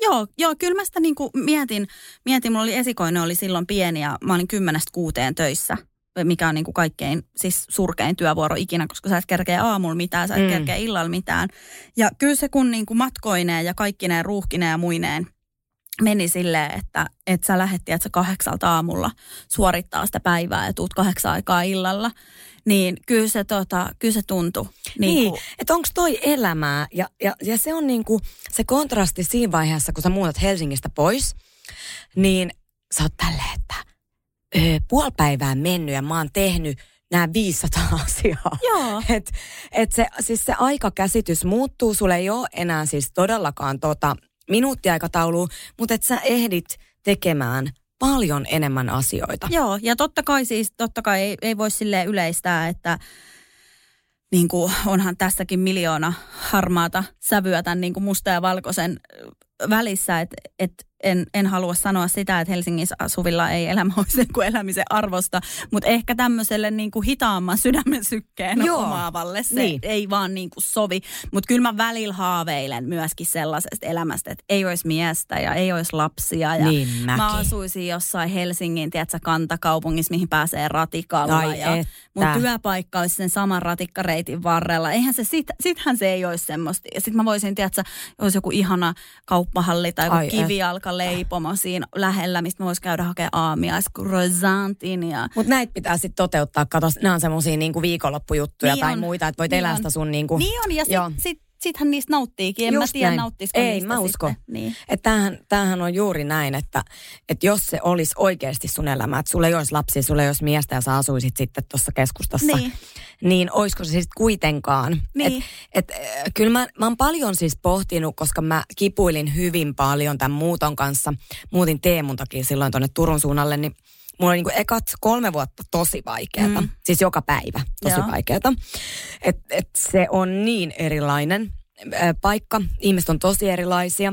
Joo, joo, kyllä mä sitä niin kuin mietin, mietin, mulla oli esikoinen, oli silloin pieni ja mä olin kymmenestä kuuteen töissä mikä on niin kuin kaikkein siis surkein työvuoro ikinä, koska sä et kerkeä aamulla mitään, sä et Mm. kerkeä illalla mitään. Ja kyllä se kun niin kuin matkoineen ja kaikkineen ruuhkineen ja muineen meni silleen, että, että sä lähetti, että sä kahdeksalta aamulla suorittaa sitä päivää ja tuut kahdeksan aikaa illalla, niin kyllä se, tota, kyllä se tuntui. Niin, Niin, niin kuin, että onko toi elämää ja, ja, ja se on niinku se kontrasti siinä vaiheessa, kun sä muutat Helsingistä pois, niin sä oot tälleen, että ö, puoli päivää mennyt ja mä oon tehnyt nämä 500 asiaa. joo, Et, et se, siis se aikakäsitys muuttuu, sulle ei ole enää siis todellakaan tota minuuttiaikataulua, mutta et sä ehdit tekemään paljon enemmän asioita. Joo, ja totta kai siis, totta kai ei, ei voi sille yleistää, että niin kuin onhan tässäkin miljoona harmaata sävyä tämän niin kuin musta ja valkoisen välissä, että et, en, en halua sanoa sitä, että Helsingissä asuvilla ei elämä olisi kuin elämisen arvosta, mutta ehkä tämmöiselle niin kuin hitaamman sydämen sykkeen Joo. omaavalle se Niin. ei vaan niin kuin sovi. Mutta kyllä mä välillä haaveilen myöskin sellaisesta elämästä, että ei olisi miestä ja ei olisi lapsia. Ja Niin mä mäkin. asuisin jossain Helsingin, tiedätkö, kantakaupungissa, mihin pääsee ratikalla. Ai ja että. mun työpaikka olisi sen saman ratikkareitin varrella. Eihän se, sit, sittenhän se ei olisi semmoista. Ja sitten mä voisin, tiedätkö, olisi joku ihana kauppahalli tai Ai joku et. kivijalkaleipomo siinä lähellä, mistä mä voisin käydä hakemaan aamiais, croissantin ja... Mutta näitä pitää sitten toteuttaa. Kato, nämä on semmoisia niinku viikonloppujuttuja Niin tai on. muita, että voit Niin elää sitä sun niinku... Niin on, ja Joo. sit, sit, sittenhän niistä nauttiikin. En Just mä tiedä, näin. nauttisiko Ei, niistä mä. Sitten. Niin. Että tämähän, tämähän on juuri näin, että, että jos se olisi oikeasti sun elämä, että sulla ei olisi lapsia, sulla ei olisi miestä ja sä asuisit sitten tuossa keskustassa, Niin. niin olisiko se sitten kuitenkaan? Niin. Et, et, äh, kyllä mä, mä oon paljon siis pohtinut, koska mä kipuilin hyvin paljon tämän muuton kanssa. Muutin Teemun takia silloin tuonne Turun suunnalle, niin mulla oli niinku ekat kolme vuotta tosi vaikeata. Mm. Siis joka päivä tosi Joo. vaikeata. Et, et se on niin erilainen paikka. Ihmiset on tosi erilaisia.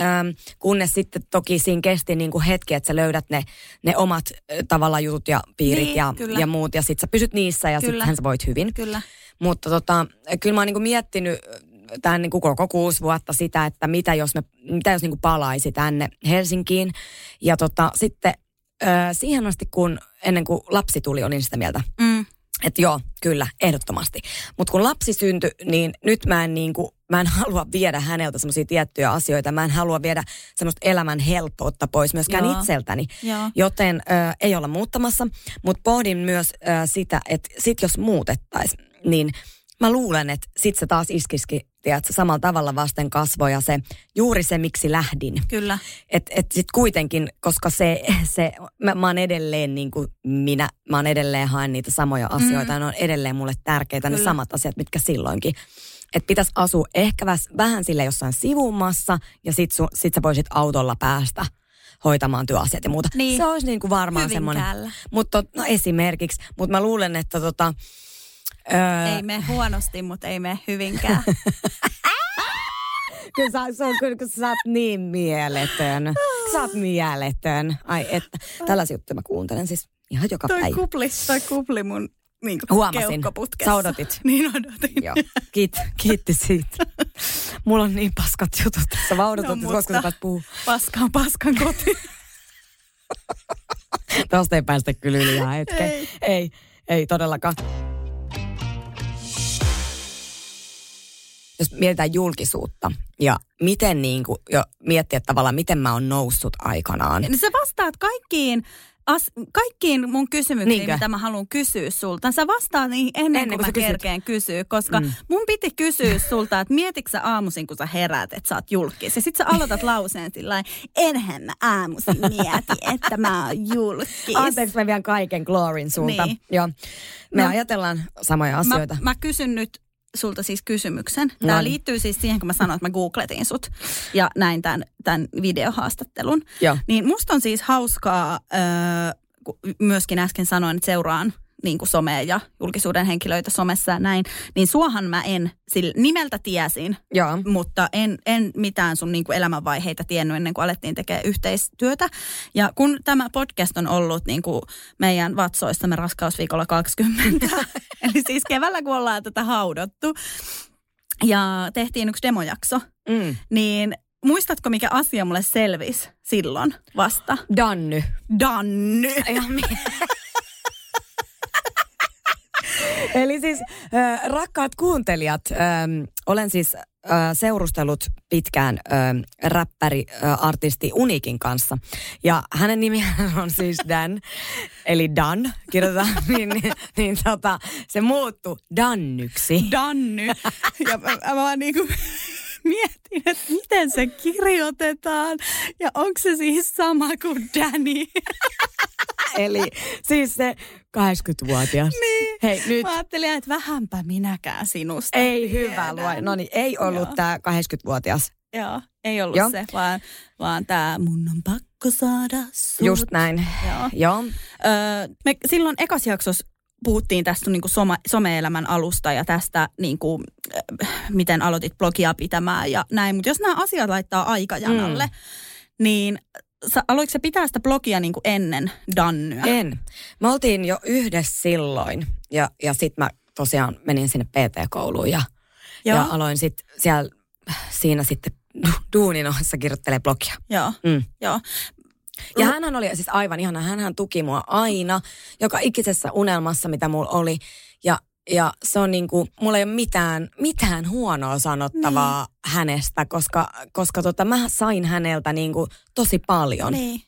Ähm, kunnes sitten toki siinä kesti niin kuin hetki, että sä löydät ne, ne omat ö, tavallaan jutut ja piirit Niin, ja, kyllä. ja muut. Ja sit sä pysyt niissä ja Kyllä. sittenhän sä voit hyvin. Kyllä. Mutta tota, kyllä mä oon niinku miettinyt tämän niinku koko kuusi vuotta sitä, että mitä jos, me, mitä jos niinku palaisi tänne Helsinkiin. Ja tota, sitten ö, siihen asti, kun ennen kuin lapsi tuli, olin sitä mieltä, Mm. että joo, kyllä, ehdottomasti. Mutta kun lapsi syntyi, niin nyt mä en, niinku, mä en halua viedä häneltä semmoisia tiettyjä asioita. Mä en halua viedä semmoista elämän helppoutta pois myöskään Joo. itseltäni. Joo. Joten ö, ei olla muuttamassa, mutta pohdin myös ö, sitä, että sit jos muutettaisiin, niin mä luulen, että sit se taas iskisikin, tiedätkö, samalla tavalla vasten kasvoja se, juuri se, miksi lähdin. Kyllä. Että et sit kuitenkin, koska se, se mä, mä oon edelleen niin kuin minä, mä oon edelleen haen niitä samoja asioita, mm. ja ne on edelleen mulle tärkeitä, ne Kyllä. samat asiat, mitkä silloinkin. Että pitäisi asua ehkä vähän sille jossain sivumassa, ja sit, su, sit sä voisit autolla päästä hoitamaan työasiat ja muuta. Niin. Se olisi niin kuin varmaan semmoinen. Mutta no esimerkiksi, mutta mä luulen, että tota, öö, Ei mene huonosti, mutta ei mene hyvinkään. Kyllä sä, se on kyllä, kun sä oot niin mieletön. Sä oot mieletön. Ai että, tällaisia juttuja mä kuuntelen siis ihan joka toi päivä. kupli, toi kupli mun niin Huomasin. keuhkoputkessa. Sä odotit. Niin odotin. Joo, kiit, kiitti siitä. Mulla on niin paskat jutut tässä. Mä odotan, No, koska sä pääst puhua. Paskan paskan koti. Tästä ei päästä kyllä yli ihan hetken. Ei. ei, ei todellakaan. Jos mietitään julkisuutta ja miten niin kuin, jo miettiä tavallaan, miten mä oon noussut aikanaan. Niin sä vastaat kaikkiin, as, kaikkiin mun kysymyksiin, Niinkö? mitä mä haluan kysyä sulta. Sä vastaat niihin ennen, Ennen kuin mä kysyt. kerkeen kysyä, koska Mm. mun piti kysyä sulta, että mietitkö sä aamuisin, kun sä heräät, että sä oot julkis. Ja sit sä aloitat lauseen sillä enhän mä aamuisin mieti, että mä oon julkis. Anteeksi, mä vien kaiken gloryn sulta. Niin. Joo. Me No. ajatellaan samoja asioita. Mä, mä kysyn nyt sulta siis kysymyksen. Tämä No liittyy siis siihen, kun mä sanoin, että mä googletin sut ja näin tämän, tämän videohaastattelun. Joo. Niin musta on siis hauskaa, öö, kun myöskin äsken sanoin, että seuraan niin kuin somea ja julkisuuden henkilöitä somessa ja näin, niin suohan mä en sillä, nimeltä tiesin, Joo. mutta en, en mitään sun niin kuin elämänvaiheita tiennyt ennen kuin alettiin tekemään yhteistyötä. Ja kun tämä podcast on ollut niin kuin meidän vatsoissamme raskausviikolla 20, eli siis keväällä kun ollaan tätä haudottu ja tehtiin yksi demojakso, Mm. niin muistatko mikä asia mulle selvisi silloin vasta? Danny. Danny. Ja Eli siis äh, rakkaat kuuntelijat, äh, olen siis äh, seurustellut pitkään äh, räppäri, äh, artisti Unikin kanssa. Ja hänen nimiään on siis Dan, eli Dan, kirjoitetaan, niin, niin, niin tota, se muuttui Dannyksi. Danny. Ja mä, mä vaan niinku mietin, että miten se kirjoitetaan ja onko se siis sama kuin Danny. Eli siis se 80-vuotias. Niin. Hei, nyt Mä ajattelin, että vähänpä minäkään sinusta. ei hyvä tiedän. luo. No niin, ei ollut tämä 80-vuotias. Joo, ei ollut Joo. Joo. se, vaan, vaan tämä mun on pakko saada sut. Just näin. Joo. Joo. Öö, me silloin ekas jaksossa puhuttiin tästä niin kuin soma, some-elämän alusta ja tästä, niin kuin, äh, miten aloitit blogia pitämään ja näin. Mutta jos nämä asiat laittaa aikajanalle, mm. niin sä, aloitko se pitää sitä blogia niin kuin ennen Dannyä? En. Me oltiin jo yhdessä silloin ja, ja sitten mä tosiaan menin sinne PT-kouluun ja, Joo. ja aloin sitten siellä siinä sitten du- duunin ohessa kirjoittelee blogia. Joo, Mm. joo. Ja hän oli siis aivan ihana, hän tuki mua aina, joka ikisessä unelmassa, mitä mulla oli. Ja, ja se on niinku, mulla ei ole mitään, mitään huonoa sanottavaa niin. hänestä, koska, koska tota, mä sain häneltä niinku tosi paljon. Niin,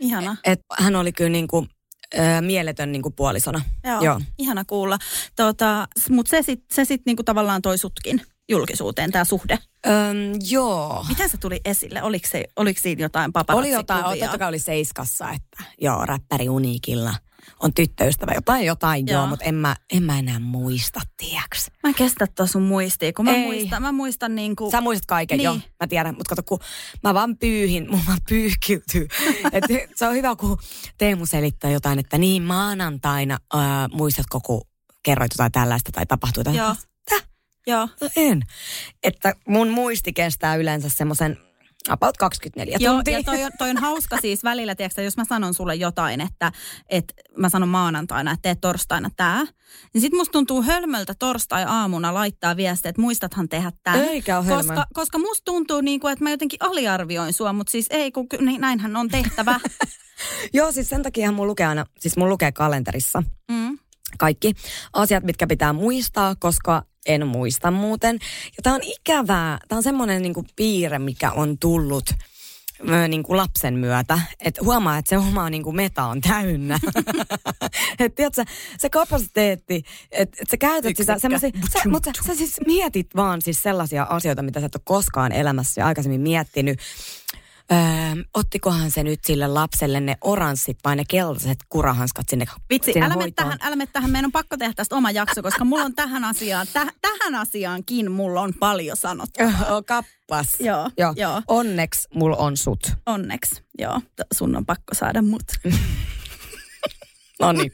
ihana. Et hän oli kyllä niinku, ö, mieletön niinku puolisona. Joo, Joo. ihana kuulla. Tota, Mutta se sitten se sit niinku tavallaan toi sutkin julkisuuteen, tämä suhde. Öm, joo. Miten se tuli esille? Oliko, se, oliko siinä jotain paparazzi Oli jotain, totta kai oli Seiskassa, että joo, räppäri Uniikilla on tyttöystävä, jotain, jotain joo, Joo. mutta en mä, en mä enää muista, tiedäks. Mä en kestä tuon sun muistia, kun mä Ei. muistan, mä muistan niinku... Sä muistat kaiken, Niin. joo, mä tiedän, mutta kato, kun mä vaan pyyhin, mun vaan pyyhkiytyy. Et se on hyvä, kun Teemu selittää jotain, että niin maanantaina, ää, muistatko, kun kerroit jotain tällaista tai tapahtui jotain. Joo. Täh? Joo. No en. Että mun muisti kestää yleensä semmoisen about 24 Joo, tuntia. ja toi on, toi on hauska siis välillä, tiedätkö, jos mä sanon sulle jotain, että, että mä sanon maanantaina, että teet torstaina tää, niin sit musta tuntuu hölmöltä torstai-aamuna laittaa viestiä, että muistathan tehdä tämän. Eikä ole koska, koska musta tuntuu niin kuin, että mä jotenkin aliarvioin sua, mutta siis ei, kun niin, näinhän on tehtävä. Joo, siis sen takia mun lukee aina, siis mun lukee kalenterissa mm. kaikki asiat, mitkä pitää muistaa, koska en muista muuten. Ja tää on ikävää, tää on semmoinen niinku piirre, mikä on tullut ö, niinku lapsen myötä. Että huomaa, että se oma niinku meta on täynnä. että tiedätkö, se kapasiteetti, että et sä käytät sitä semmoisia, sä, mutta sä, sä siis mietit vaan siis sellaisia asioita, mitä sä et ole koskaan elämässä aikaisemmin miettinyt. Öö, ottikohan se nyt sille lapselle ne oranssit vai ne keltaiset kurahanskat sinne Vitsi, sinne älä mene tähän, älä mene tähän. Meidän on pakko tehdä tästä oma jakso, koska mulla on tähän asiaan, täh, tähän asiaankin mulla on paljon sanottavaa. Oh, kappas. Joo, joo. joo. Onneksi mulla on sut. Onneksi, joo. Sun on pakko saada mut. No niin.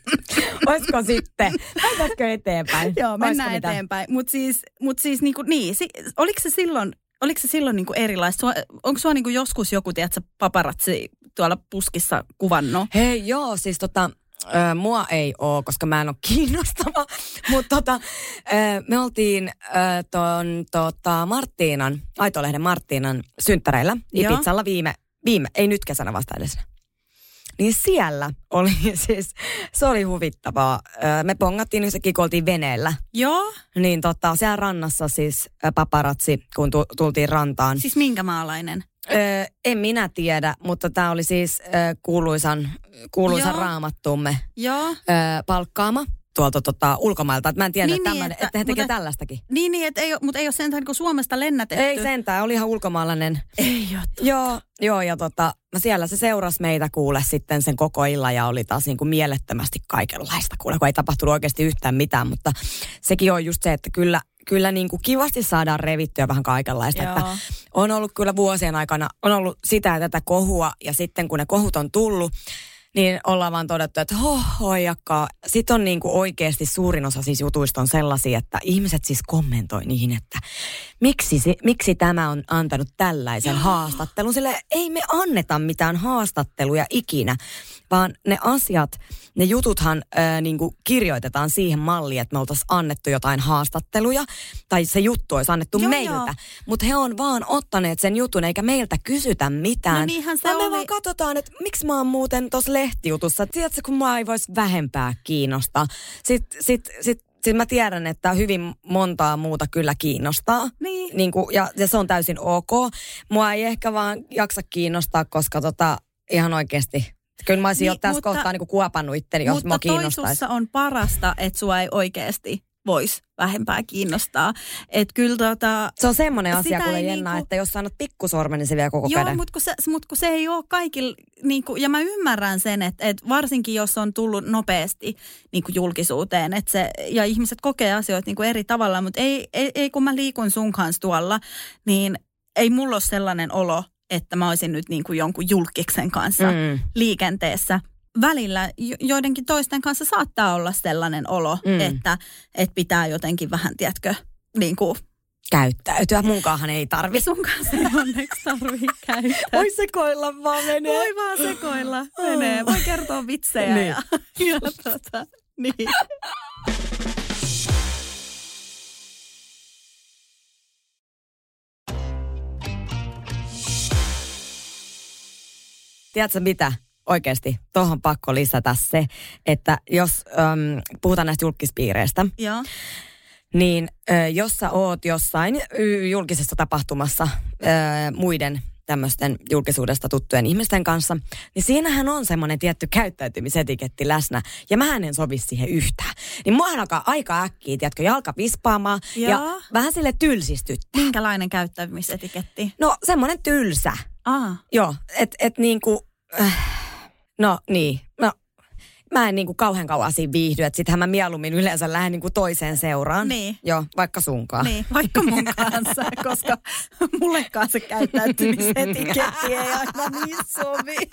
Olisiko sitten? Lähdetäänkö eteenpäin? Joo, mennään Olisiko eteenpäin. Mutta siis, mut siis niinku, niin, si, oliko se silloin, oliko se silloin niinku erilaista? Sua, onko sua niinku joskus joku, tiedätkö, paparazzi tuolla puskissa kuvannut? Hei, joo, siis tota, mua ei oo, koska mä en ole kiinnostava. Mutta tota, me oltiin ö, ton tota, Marttiinan, Aitolehden Marttiinan synttäreillä Joo. Ipitsalla viime, viime, ei nyt kesänä vasta edellisenä. Niin siellä oli siis, se oli huvittavaa. Me pongattiin yhtäkkiä, kun oltiin veneellä. Joo, Niin tota, siellä rannassa siis ö, paparazzi, kun tu- tultiin rantaan. siis minkä maalainen? Öö, en minä tiedä, mutta tämä oli siis ö, kuuluisan, kuuluisan Joo. raamattumme Joo. ö, palkkaama tuolta tota, ulkomailta. Et mä en tiedä, Niin, niin, että, niin, tämmönen, että- että, he tekee mutta- tällaistakin. Niin, niin et ei, mutta ei ole sentään niinku Suomesta lennätetty. Ei sentään, oli ihan ulkomaalainen. Ei ole. Joo, joo ja tota, siellä se seurasi meitä kuule sitten sen koko illan ja oli taas niin kuin mielettömästi kaikenlaista kuule, kun ei tapahtunut oikeasti yhtään mitään, mutta sekin on just se, että kyllä, kyllä niin kuin kivasti saadaan revittyä vähän kaikenlaista, Joo. että on ollut kyllä vuosien aikana, on ollut sitä ja tätä kohua ja sitten kun ne kohut on tullut, niin ollaan vaan todettu, että hohojakkaa. Sitten on niin kuin oikeasti suurin osa siis jutuista on sellaisia, että ihmiset siis kommentoi niihin, että miksi, se, miksi tämä on antanut tällaisen haastattelun. Sille ei me anneta mitään haastatteluja ikinä, vaan ne asiat, ne jututhan ö, niin kuin kirjoitetaan siihen malliin, että me oltaisiin annettu jotain haastatteluja, tai se juttu olisi annettu Joo, meiltä. Mutta he on vaan ottaneet sen jutun, eikä meiltä kysytä mitään. No niinhän se Vaan me oli. vaan katsotaan, että miksi mä oon muuten tuossa lehtijutussa. Tiedätkö, kun mä ei voisi vähempää kiinnostaa. Sitten sit, sit, sit mä tiedän, että hyvin montaa muuta kyllä kiinnostaa. Niin. Niin kuin, ja, ja se on täysin ok. Mua ei ehkä vaan jaksa kiinnostaa, koska tota, ihan oikeasti, kyllä mä olisin Niin, jo tässä mutta- kohtaa niin kuopannut itteni, jos mua Mutta kiinnostaisi. toisussa on parasta, että sua ei oikeasti voisi vähempää kiinnostaa. Että kyllä tota... Se on semmoinen asia, kuule Jenna, niinku- että jos sä annat pikkusormen, niin se vie koko Joo, käden. mutta kun, se, mut kun se ei ole kaikilla, niin kuin, ja mä ymmärrän sen, että, että varsinkin jos on tullut nopeasti niin kuin julkisuuteen, että se, ja ihmiset kokee asioita niin kuin eri tavalla, mutta ei, ei, ei kun mä liikun sun kanssa tuolla, niin ei mulla ole sellainen olo, että mä olisin nyt niin kuin jonkun julkiksen kanssa Mm. liikenteessä. Välillä jo- joidenkin toisten kanssa saattaa olla sellainen olo, Mm. että, että pitää jotenkin vähän, tiedätkö, niin kuin käyttäytyä. Munkaahan ei tarvi. Sun kanssa ei onneksi tarvii käyttää. Voi sekoilla vaan menee. Voi vaan sekoilla. Menee. Voi kertoa vitsejä Niin. ja, ja tota, niin. Tiedätkö mitä? Oikeasti, tuohon pakko lisätä se, että jos äm, puhutaan näistä julkispiireistä, Joo. niin ö, jos sä oot jossain julkisessa tapahtumassa ö, muiden tämmöisten julkisuudesta tuttujen ihmisten kanssa, niin siinähän on semmoinen tietty käyttäytymisetiketti läsnä, ja mä en sovi siihen yhtään. Niin mua alkaa aika äkkiä, tiedätkö, jalka vispaamaan, ja Joo. vähän sille tylsistyttää. Minkälainen käyttäytymisetiketti? No, semmoinen tylsä. Aa, Joo, että et niinku, no niin, no mä en niinku kauhean kauan siinä viihdy, että sittenhän mä mieluummin yleensä lähden niinku toiseen seuraan. Niin. Joo, vaikka sunkaan. niin, vaikka mun kanssa, koska mullekaan se käyttäytymisetiketti ei aina niin sovi.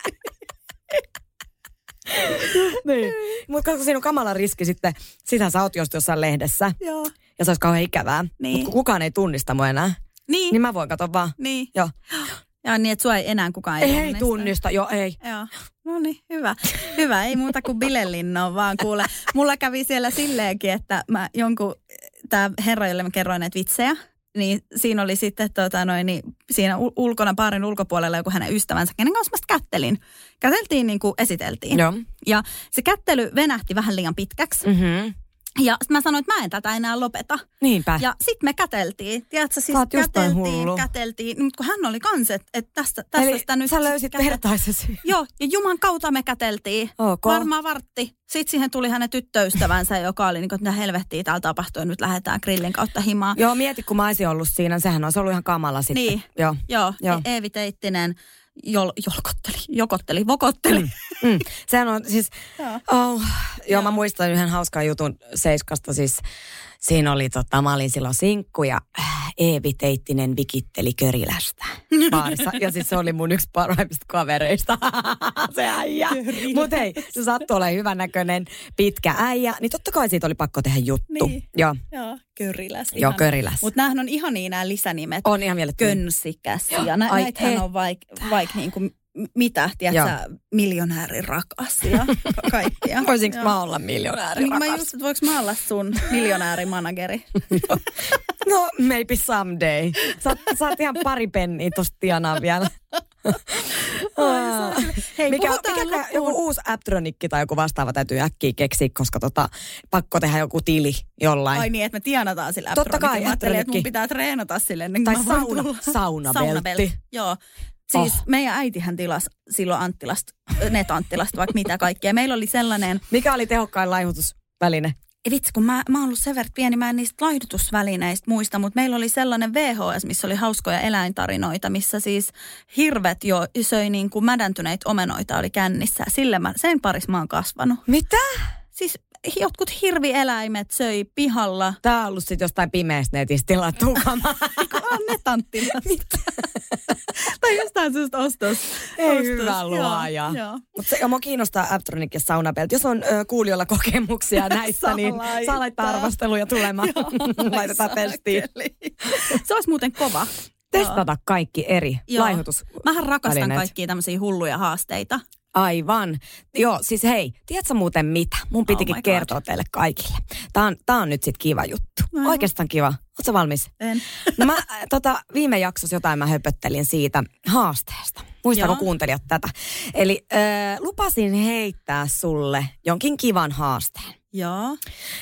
niin. Mutta koska siinä on kamala riski sitten, sitä sä oot just jossain lehdessä, Joo. ja se olisi kauhean ikävää. Niin. Mutta kukaan ei tunnista mua enää, Niin, niin mä voin katsoa vaan. niin. Joo. Ja niin, että sua ei enää kukaan Ei, ei, ei tunnista. tunnista, joo ei. Joo. No niin, hyvä. Hyvä, ei muuta kuin bilelinnoon vaan kuule. Mulla kävi siellä silleenkin, että mä jonkun, tämä herra, jolle mä kerroin näitä vitsejä, niin siinä oli sitten tota noin, niin siinä ul- ulkona, baarin ulkopuolella joku hänen ystävänsä, kenen kanssa mä kättelin. Käteltiin niin kuin esiteltiin. Joo. Ja se kättely venähti vähän liian pitkäksi. Mm-hmm. Ja mä sanoin, että mä en tätä enää lopeta. Niinpä. Ja sitten me käteltiin. Tiedätkö, siis käteltiin, hullu. käteltiin. Mutta kun hän oli kans, että et tästä, tästä Eli sitä nyt... sä löysit kätel- vertaisesi. Joo, ja Juman kautta me käteltiin. Ok. Varmaan vartti. Sitten siihen tuli hänen tyttöystävänsä, joka oli niin kuin, että helvettiä täällä tapahtuu ja nyt lähdetään grillin kautta himaan. Joo, mieti kun mä olisin ollut siinä, sehän olisi ollut ihan kamala sitten. Niin. Joo. Joo, Joo. E- Eevi Teittinen jol, jolkotteli, jokotteli, vokotteli. Mm. Mm. Sehän on siis, Joo. oh, joo mä muistan yhden hauskan jutun Seiskasta siis. Siinä oli tota, mä olin silloin sinkku ja äh, Eevi Teittinen vikitteli Körilästä baarissa. Ja siis se oli mun yksi parhaimmista kavereista. se äijä. Mutta hei, se sattui olemaan hyvännäköinen pitkä äijä, niin totta kai siitä oli pakko tehdä juttu. Niin. Joo, Joo, Köriläs. joo Köriläs. Mutta nämähän on ihan niin nämä lisänimet. On ihan mielettömiä. Könsikäs. Ja nä, Ai, näitähän et. on vaik, vaik niin kuin, mitä, tiedätkö, miljonäärin rakas ja kaikkia. Voisinko Joo. mä olla miljonääri Niin mä rakas? just, että voiko mä olla sun miljonäärimanageri? No, maybe someday. Sä, sä oot ihan pari penniä tosta tienaa vielä. Hei, mikä, mikä loppuun. joku uusi Apptronikki tai joku vastaava täytyy äkkiä keksiä, koska tota, pakko tehdä joku tili jollain. Ai niin, että me tienataan sillä Totta kai. Mä ajattelin, että mun pitää treenata sille ennen tai kuin mä voin sauna, tulla. saunabeltti. Joo. Siis Oh. meidän äitihän tilasi silloin Anttilasta, net-Anttilasta vaikka mitä kaikkea. Meillä oli sellainen, Mikä oli tehokkain laihutusväline? ei vitsi kun mä, mä oon ollut sen verran pieni, mä en niistä laihdutusvälineistä muista, mutta meillä oli sellainen VHS, missä oli hauskoja eläintarinoita, missä siis hirvet jo söi niin kuin mädäntyneitä omenoita oli kännissä. Sille mä, sen parissa mä oon kasvanut. Mitä? Siis jotkut hirvieläimet söi pihalla. Tää on ollut sit jostain pimeästä netistä tilattu kamaa. On ne tanttilasta. tai jostain syystä ostos. Ei ostos. hyvä luoja. Mutta se, mua kiinnostaa Apptronic ja Saunabelt. Jos on ö, kuulijoilla kokemuksia näistä, Saa niin laittaa. saa laittaa arvosteluja tulemaan. Laitetaan testiin. Se olisi muuten kova. Testata kaikki eri Joo. laihutus. Mähän rakastan välineet. kaikkia tämmöisiä hulluja haasteita. Aivan. Joo, siis hei, tiedätkö muuten mitä? Mun pitikin Oh my God. kertoa teille kaikille. Tää on, tää on nyt sit kiva juttu. Aivan. Oikeastaan kiva. Ootko valmis? En. No mä äh, tota, viime jaksossa jotain mä höpöttelin siitä haasteesta. Muistaako Joo. kuuntelijat tätä? Eli äh, lupasin heittää sulle jonkin kivan haasteen. Joo.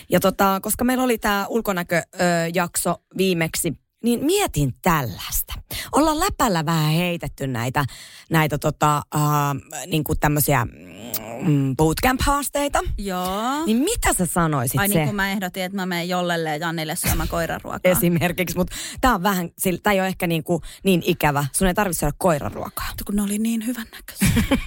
Ja tota, koska meillä oli tämä ulkonäköjakso viimeksi, niin mietin tällaista. Ollaan läpällä vähän heitetty näitä, näitä tota, äh, niin kuin tämmöisiä mm, bootcamp-haasteita. Joo. Niin mitä sä sanoisit Ai se? niin kuin mä ehdotin, että mä menen Jollelle ja Jannille syömään koiraruokaa. Esimerkiksi, mutta tämä on vähän, tämä ei ole ehkä niin, kuin, niin ikävä. Sun ei tarvitse syödä koiraruokaa. Mutta kun ne oli niin hyvän näköisiä.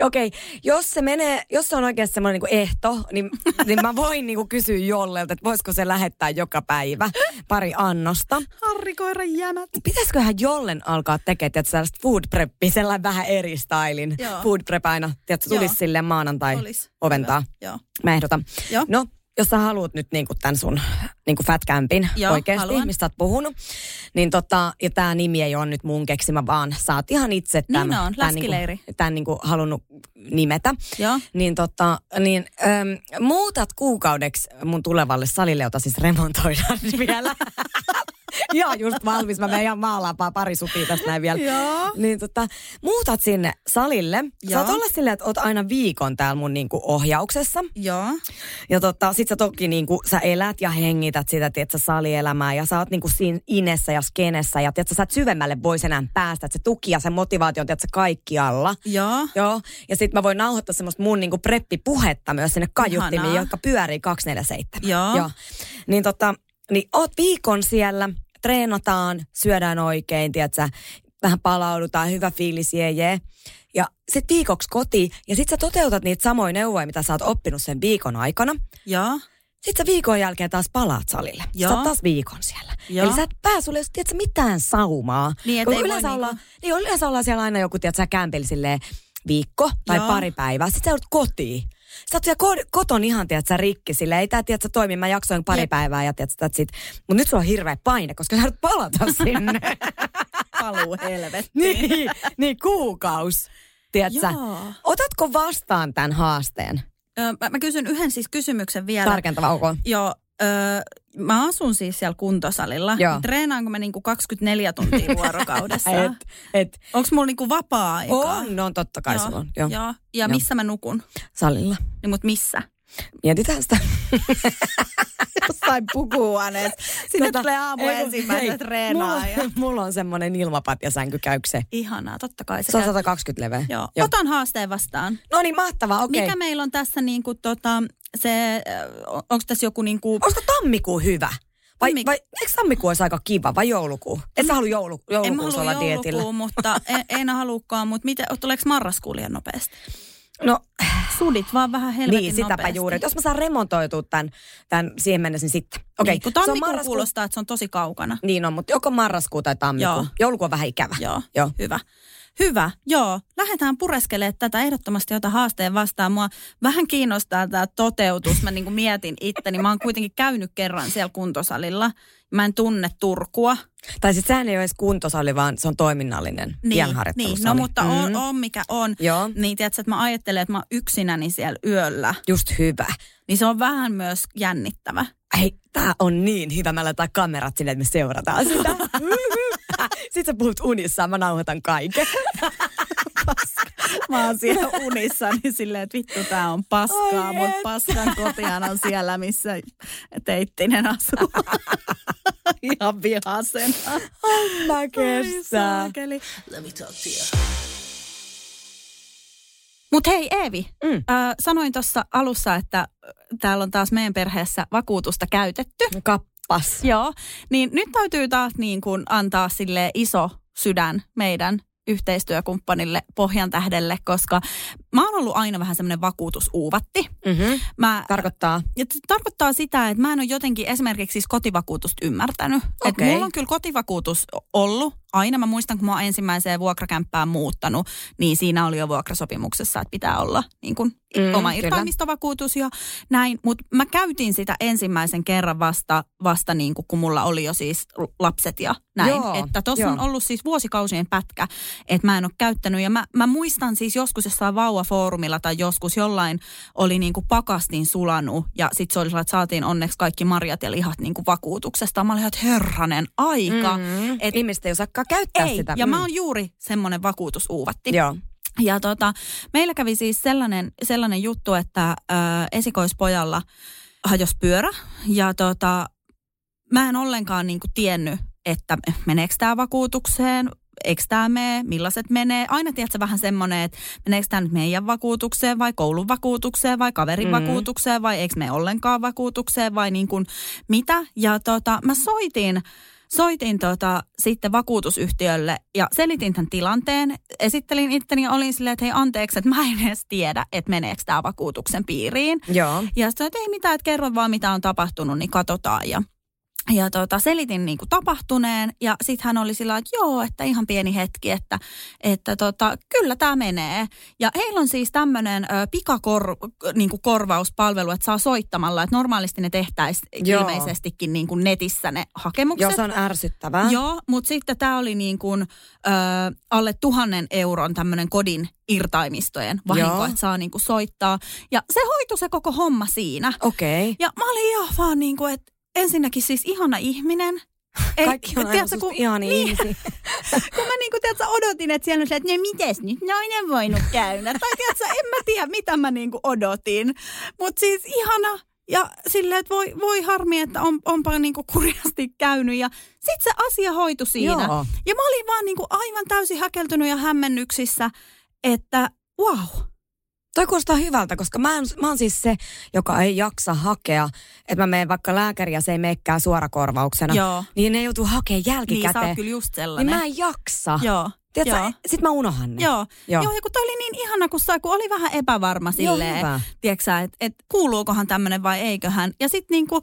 Okei, okay, jos se menee, jos se on oikeasti semmoinen niin ehto, niin, niin mä voin niin kuin kysyä Jollelta, että voisiko se lähettää joka päivä pari annosta. Harri koiran jämät. Pitäisiköhän Jollen alkaa tekemään, sellaista food preppia, sellainen vähän eri stylin. Joo. Food prep aina, tiedätkö, tulisi Joo. silleen maanantai Olis. oventaa. Hyvä. Joo. Mä ehdotan. Joo. No, jos sä haluat nyt niinku tämän sun niinku fat campin Joo, oikeasti, haluan. mistä sä oot puhunut, niin tota, ja tämä nimi ei ole nyt mun keksimä, vaan sä oot ihan itse tämän, Niin on, tämän, niinku, tämän niinku halunnut nimetä. Joo. Niin, tota, niin äm, muutat kuukaudeksi mun tulevalle salille, jota siis remontoidaan vielä. Joo, just valmis. Mä menen ihan pari supia tästä näin vielä. Joo. Niin tota, muutat sinne salille. Joo. olla silleen, että oot aina viikon täällä mun niinku ohjauksessa. Joo. Ja tota, sit sä toki niinku, sä elät ja hengität sitä, tietsä, salielämää ja sä oot niinku siinä inessä ja skenessä ja tietsä, sä et syvemmälle vois enää päästä, että se tuki ja se motivaatio on, tietsä, kaikkialla. Joo. Joo, ja sitten mä voin nauhoittaa semmoista mun niinku preppipuhetta myös sinne kaiuttimiin, Ihanaa. jotka pyörii 247. Joo. Joo. Niin tota, niin oot viikon siellä, treenataan, syödään oikein, tiedätkö, vähän palaudutaan, hyvä fiilis, jee, jee. Ja sit viikoksi kotiin, ja sit sä toteutat niitä samoja neuvoja, mitä sä oot oppinut sen viikon aikana. Joo. Sitten sä viikon jälkeen taas palaat salille. Joo. Sä oot taas viikon siellä. Joo. Eli sä et pääse sulle, jos tiedät, mitään saumaa. Niin, et Kun yleensä, niinku- ollaan, niin, yleensä ollaan siellä aina joku, tiedät, sä kämpeli silleen viikko tai Joo. pari päivää. Sitten sä joudut kotiin. Sä oot siellä ko- koton ihan, tiedät, sä rikki sille. Ei tää, tiedät, sä toimi. Mä jaksoin pari Jep. päivää ja tiedät, sä sit. Mutta nyt sulla on hirveä paine, koska sä joudut palata sinne. Paluu helvettiin. niin, niin kuukaus. Tiedät sä. Otatko vastaan tämän haasteen? Ö, mä, mä kysyn yhden siis kysymyksen vielä. Tarkentava, ok. Joo, öö, mä asun siis siellä kuntosalilla. Joo. Treenaanko mä niinku 24 tuntia vuorokaudessa? Et, et, Onko mulla niinku vapaa-aikaa? on, no totta kai Joo, sulla on. Joo. Joo. Ja Joo. missä mä nukun? Salilla. Niin mut missä? Mietitään sitä. Jossain pukuhuoneessa. Sinne Tota, tulee aamu ei ensimmäisenä treenaa. Mulla, Ja... mulla on semmoinen ilmapatjasänky, käykö se? Ihanaa, totta kai se, Se on käy. 120 leveä. Joo. Otan haasteen vastaan. No niin, mahtavaa, okei. Mikä meillä on tässä niinku tota, se, onko tässä joku niinku... Olisiko tammikuu hyvä? Vai, Tammik- vai eikö tammikuu olisi aika kiva, vai joulukuu? Et sä halua joulu, En mä joulukuussa halua olla dietillä? joulukuu, mutta en, en halukaan. Mutta miten, tuleeko marraskuu liian nopeasti? No Sudit vaan vähän helvetin niin, sitäpä nopeasti. juuri. Jos mä saan remontoitua tämän, tämän siihen mennessä, niin sitten. Okei, Niin, kun se on tammikuu marraskuu. kuulostaa, että se on tosi kaukana. Niin on, mutta joko marraskuu tai tammikuu. Joo. Joulukuu on vähän ikävä. Joo, Joo. hyvä. Hyvä, joo. Lähdetään pureskelemaan tätä ehdottomasti, jota haasteen vastaan. Mua vähän kiinnostaa tämä toteutus. Mä niin mietin itteni. Mä oon kuitenkin käynyt kerran siellä kuntosalilla. Mä en tunne Turkua. Tai sitten sehän ei ole edes kuntosali, vaan se on toiminnallinen Niin, niin. no mutta on, Mm. on mikä on. Joo. Niin tiedätkö, että mä ajattelen, että mä oon yksinäni siellä yöllä. Just hyvä. Niin se on vähän myös jännittävä. Hei, tää on niin hyvä. Mä laitan kamerat sinne, että me seurataan sitä. Sitten sä puhut unissaan, mä nauhoitan kaiken. Mä oon siellä unissa, niin silleen, että vittu tää on paskaa, mutta paskan kotihan on siellä, missä Teittinen asuu. Ihan vihasen. Mä kestää. Mutta hei Eevi, Mm. äh, sanoin tuossa alussa, että täällä on taas meidän perheessä vakuutusta käytetty. Kappas. Joo, niin nyt täytyy taas niin kuin antaa sille iso sydän meidän yhteistyökumppanille Pohjan tähdelle, koska mä oon ollut aina vähän semmoinen vakuutusuuvatti. Mm-hmm. Mä, Tarkoittaa. ja tarkoittaa sitä, että mä en ole jotenkin esimerkiksi siis kotivakuutusta ymmärtänyt. Okay. Okei. mulla on kyllä kotivakuutus ollut aina. Mä muistan, kun mä oon ensimmäiseen vuokrakämppään muuttanut, niin siinä oli jo vuokrasopimuksessa, että pitää olla niin kuin Mm, mm, oma irtaimistovakuutus ja näin. Mutta mä käytin sitä ensimmäisen kerran vasta, vasta niin kuin, kun mulla oli jo siis lapset ja näin. Joo, että tossa on ollut siis vuosikausien pätkä, että mä en ole käyttänyt. Ja mä, mä muistan siis joskus jossain vauvafoorumilla tai joskus jollain oli niin kuin pakastin sulanut ja sit se oli että saatiin onneksi kaikki marjat ja lihat niin kuin vakuutuksesta. Mä olin, että herranen aika. Mm-hmm. Et- Ihmiset ei osaakaan käyttää Ei, sitä. ja Mm. mä oon juuri semmoinen vakuutusuuvatti. Joo. Ja tota, meillä kävi siis sellainen, sellainen juttu, että ö, esikoispojalla hajosi pyörä. Ja tota, mä en ollenkaan niinku tiennyt, että meneekö tämä vakuutukseen, eikö tämä mene, millaiset menee. Aina tiedätkö vähän semmoinen, että meneekö tämä nyt meidän vakuutukseen vai koulun vakuutukseen vai kaverin Mhm. mm. vakuutukseen vai eikö me ollenkaan vakuutukseen vai niin kuin mitä. Ja tota, mä soitin soitin tota, sitten vakuutusyhtiölle ja selitin tämän tilanteen. Esittelin itteni ja olin silleen, että hei anteeksi, että mä en edes tiedä, että meneekö tämä vakuutuksen piiriin. Joo. Ja sitten että ei mitään, että kerro vaan mitä on tapahtunut, niin katsotaan. Ja ja tota, selitin niin kuin tapahtuneen ja sitten hän oli sillä että joo, että ihan pieni hetki, että, että tota, kyllä tämä menee. Ja heillä on siis tämmöinen pikakorvauspalvelu, korvauspalvelu, että saa soittamalla, että normaalisti ne tehtäisiin ilmeisestikin niin kuin netissä ne hakemukset. Joo, se on ärsyttävää. Joo, mutta sitten tämä oli niin kuin, ö, alle tuhannen euron tämmöinen kodin irtaimistojen vahinko, Joo. että saa niin kuin soittaa. Ja se hoitui se koko homma siinä. Okei. Okay. Ja mä olin ihan vaan niin kuin, että ensinnäkin siis ihana ihminen. Ei, Kaikki on tiedätkö, kun, ihania niin, ihmisiä. kun mä niinku, tiedätkö, odotin, että siellä on se, että ne mites nyt nainen voinut käydä. tai tiedätkö, en mä tiedä, mitä mä niinku odotin. Mutta siis ihana. Ja silleen, että voi, voi harmi, että on, onpa niinku kurjasti käynyt. Ja sit se asia hoitui siinä. Joo. Ja mä olin vaan niinku aivan täysin häkeltynyt ja hämmennyksissä, että wow – Toi kuulostaa hyvältä, koska mä, en, mä oon siis se, joka ei jaksa hakea, että mä menen vaikka lääkäriä, se ei meekään suorakorvauksena. Joo. Niin ne joutuu hakemaan jälkikäteen. Niin, sä kyllä just sellainen. Niin mä en jaksa. Joo. Tiedätkö, Joo. sit mä unohan ne. Joo. Joo. Joo, ja kun toi oli niin ihana, kun, sai, kun oli vähän epävarma silleen, tiedätkö että et, kuuluukohan tämmöinen vai eiköhän. Ja sitten niinku,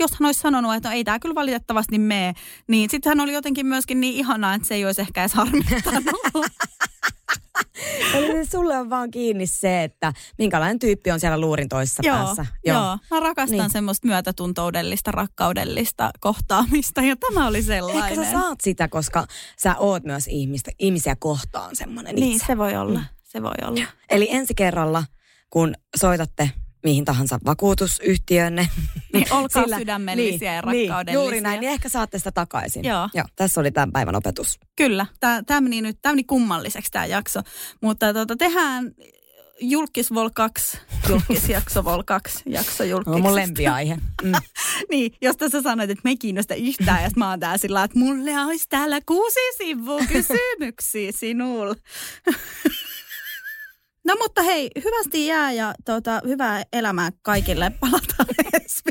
jos hän olisi sanonut, että no, ei tämä kyllä valitettavasti mene, niin sitten hän oli jotenkin myöskin niin ihanaa, että se ei olisi ehkä edes harmittanut. Eli siis sulle on vaan kiinni se, että minkälainen tyyppi on siellä luurin toisessa joo, päässä. Joo, joo. mä rakastan niin. semmoista myötätuntoudellista, rakkaudellista kohtaamista ja tämä oli sellainen. Ehkä sä saat sitä, koska sä oot myös ihmistä, ihmisiä kohtaan semmoinen Niin, itse. se voi olla. Mm. Se voi olla. Eli ensi kerralla, kun soitatte mihin tahansa vakuutusyhtiönne. Niin, olkaa Sillä, sydämellisiä niin, ja rakkaudellisia. Niin, juuri näin, niin ehkä saatte sitä takaisin. Joo. Joo tässä oli tämän päivän opetus. Kyllä, tämä meni nyt tämä meni kummalliseksi tämä jakso. Mutta tuota, tehdään Julkisvol 2, Julkisjakso Vol 2, jakso julkisesta. On mun lempiaihe. Mm. niin, jos tässä sanoit, että me kiinnosta yhtään, ja mä oon tää sillä että mulle olisi täällä kuusi sivua kysymyksiä sinulla. No mutta hei, hyvästi jää ja tuota, hyvää elämää kaikille. Palataan ensi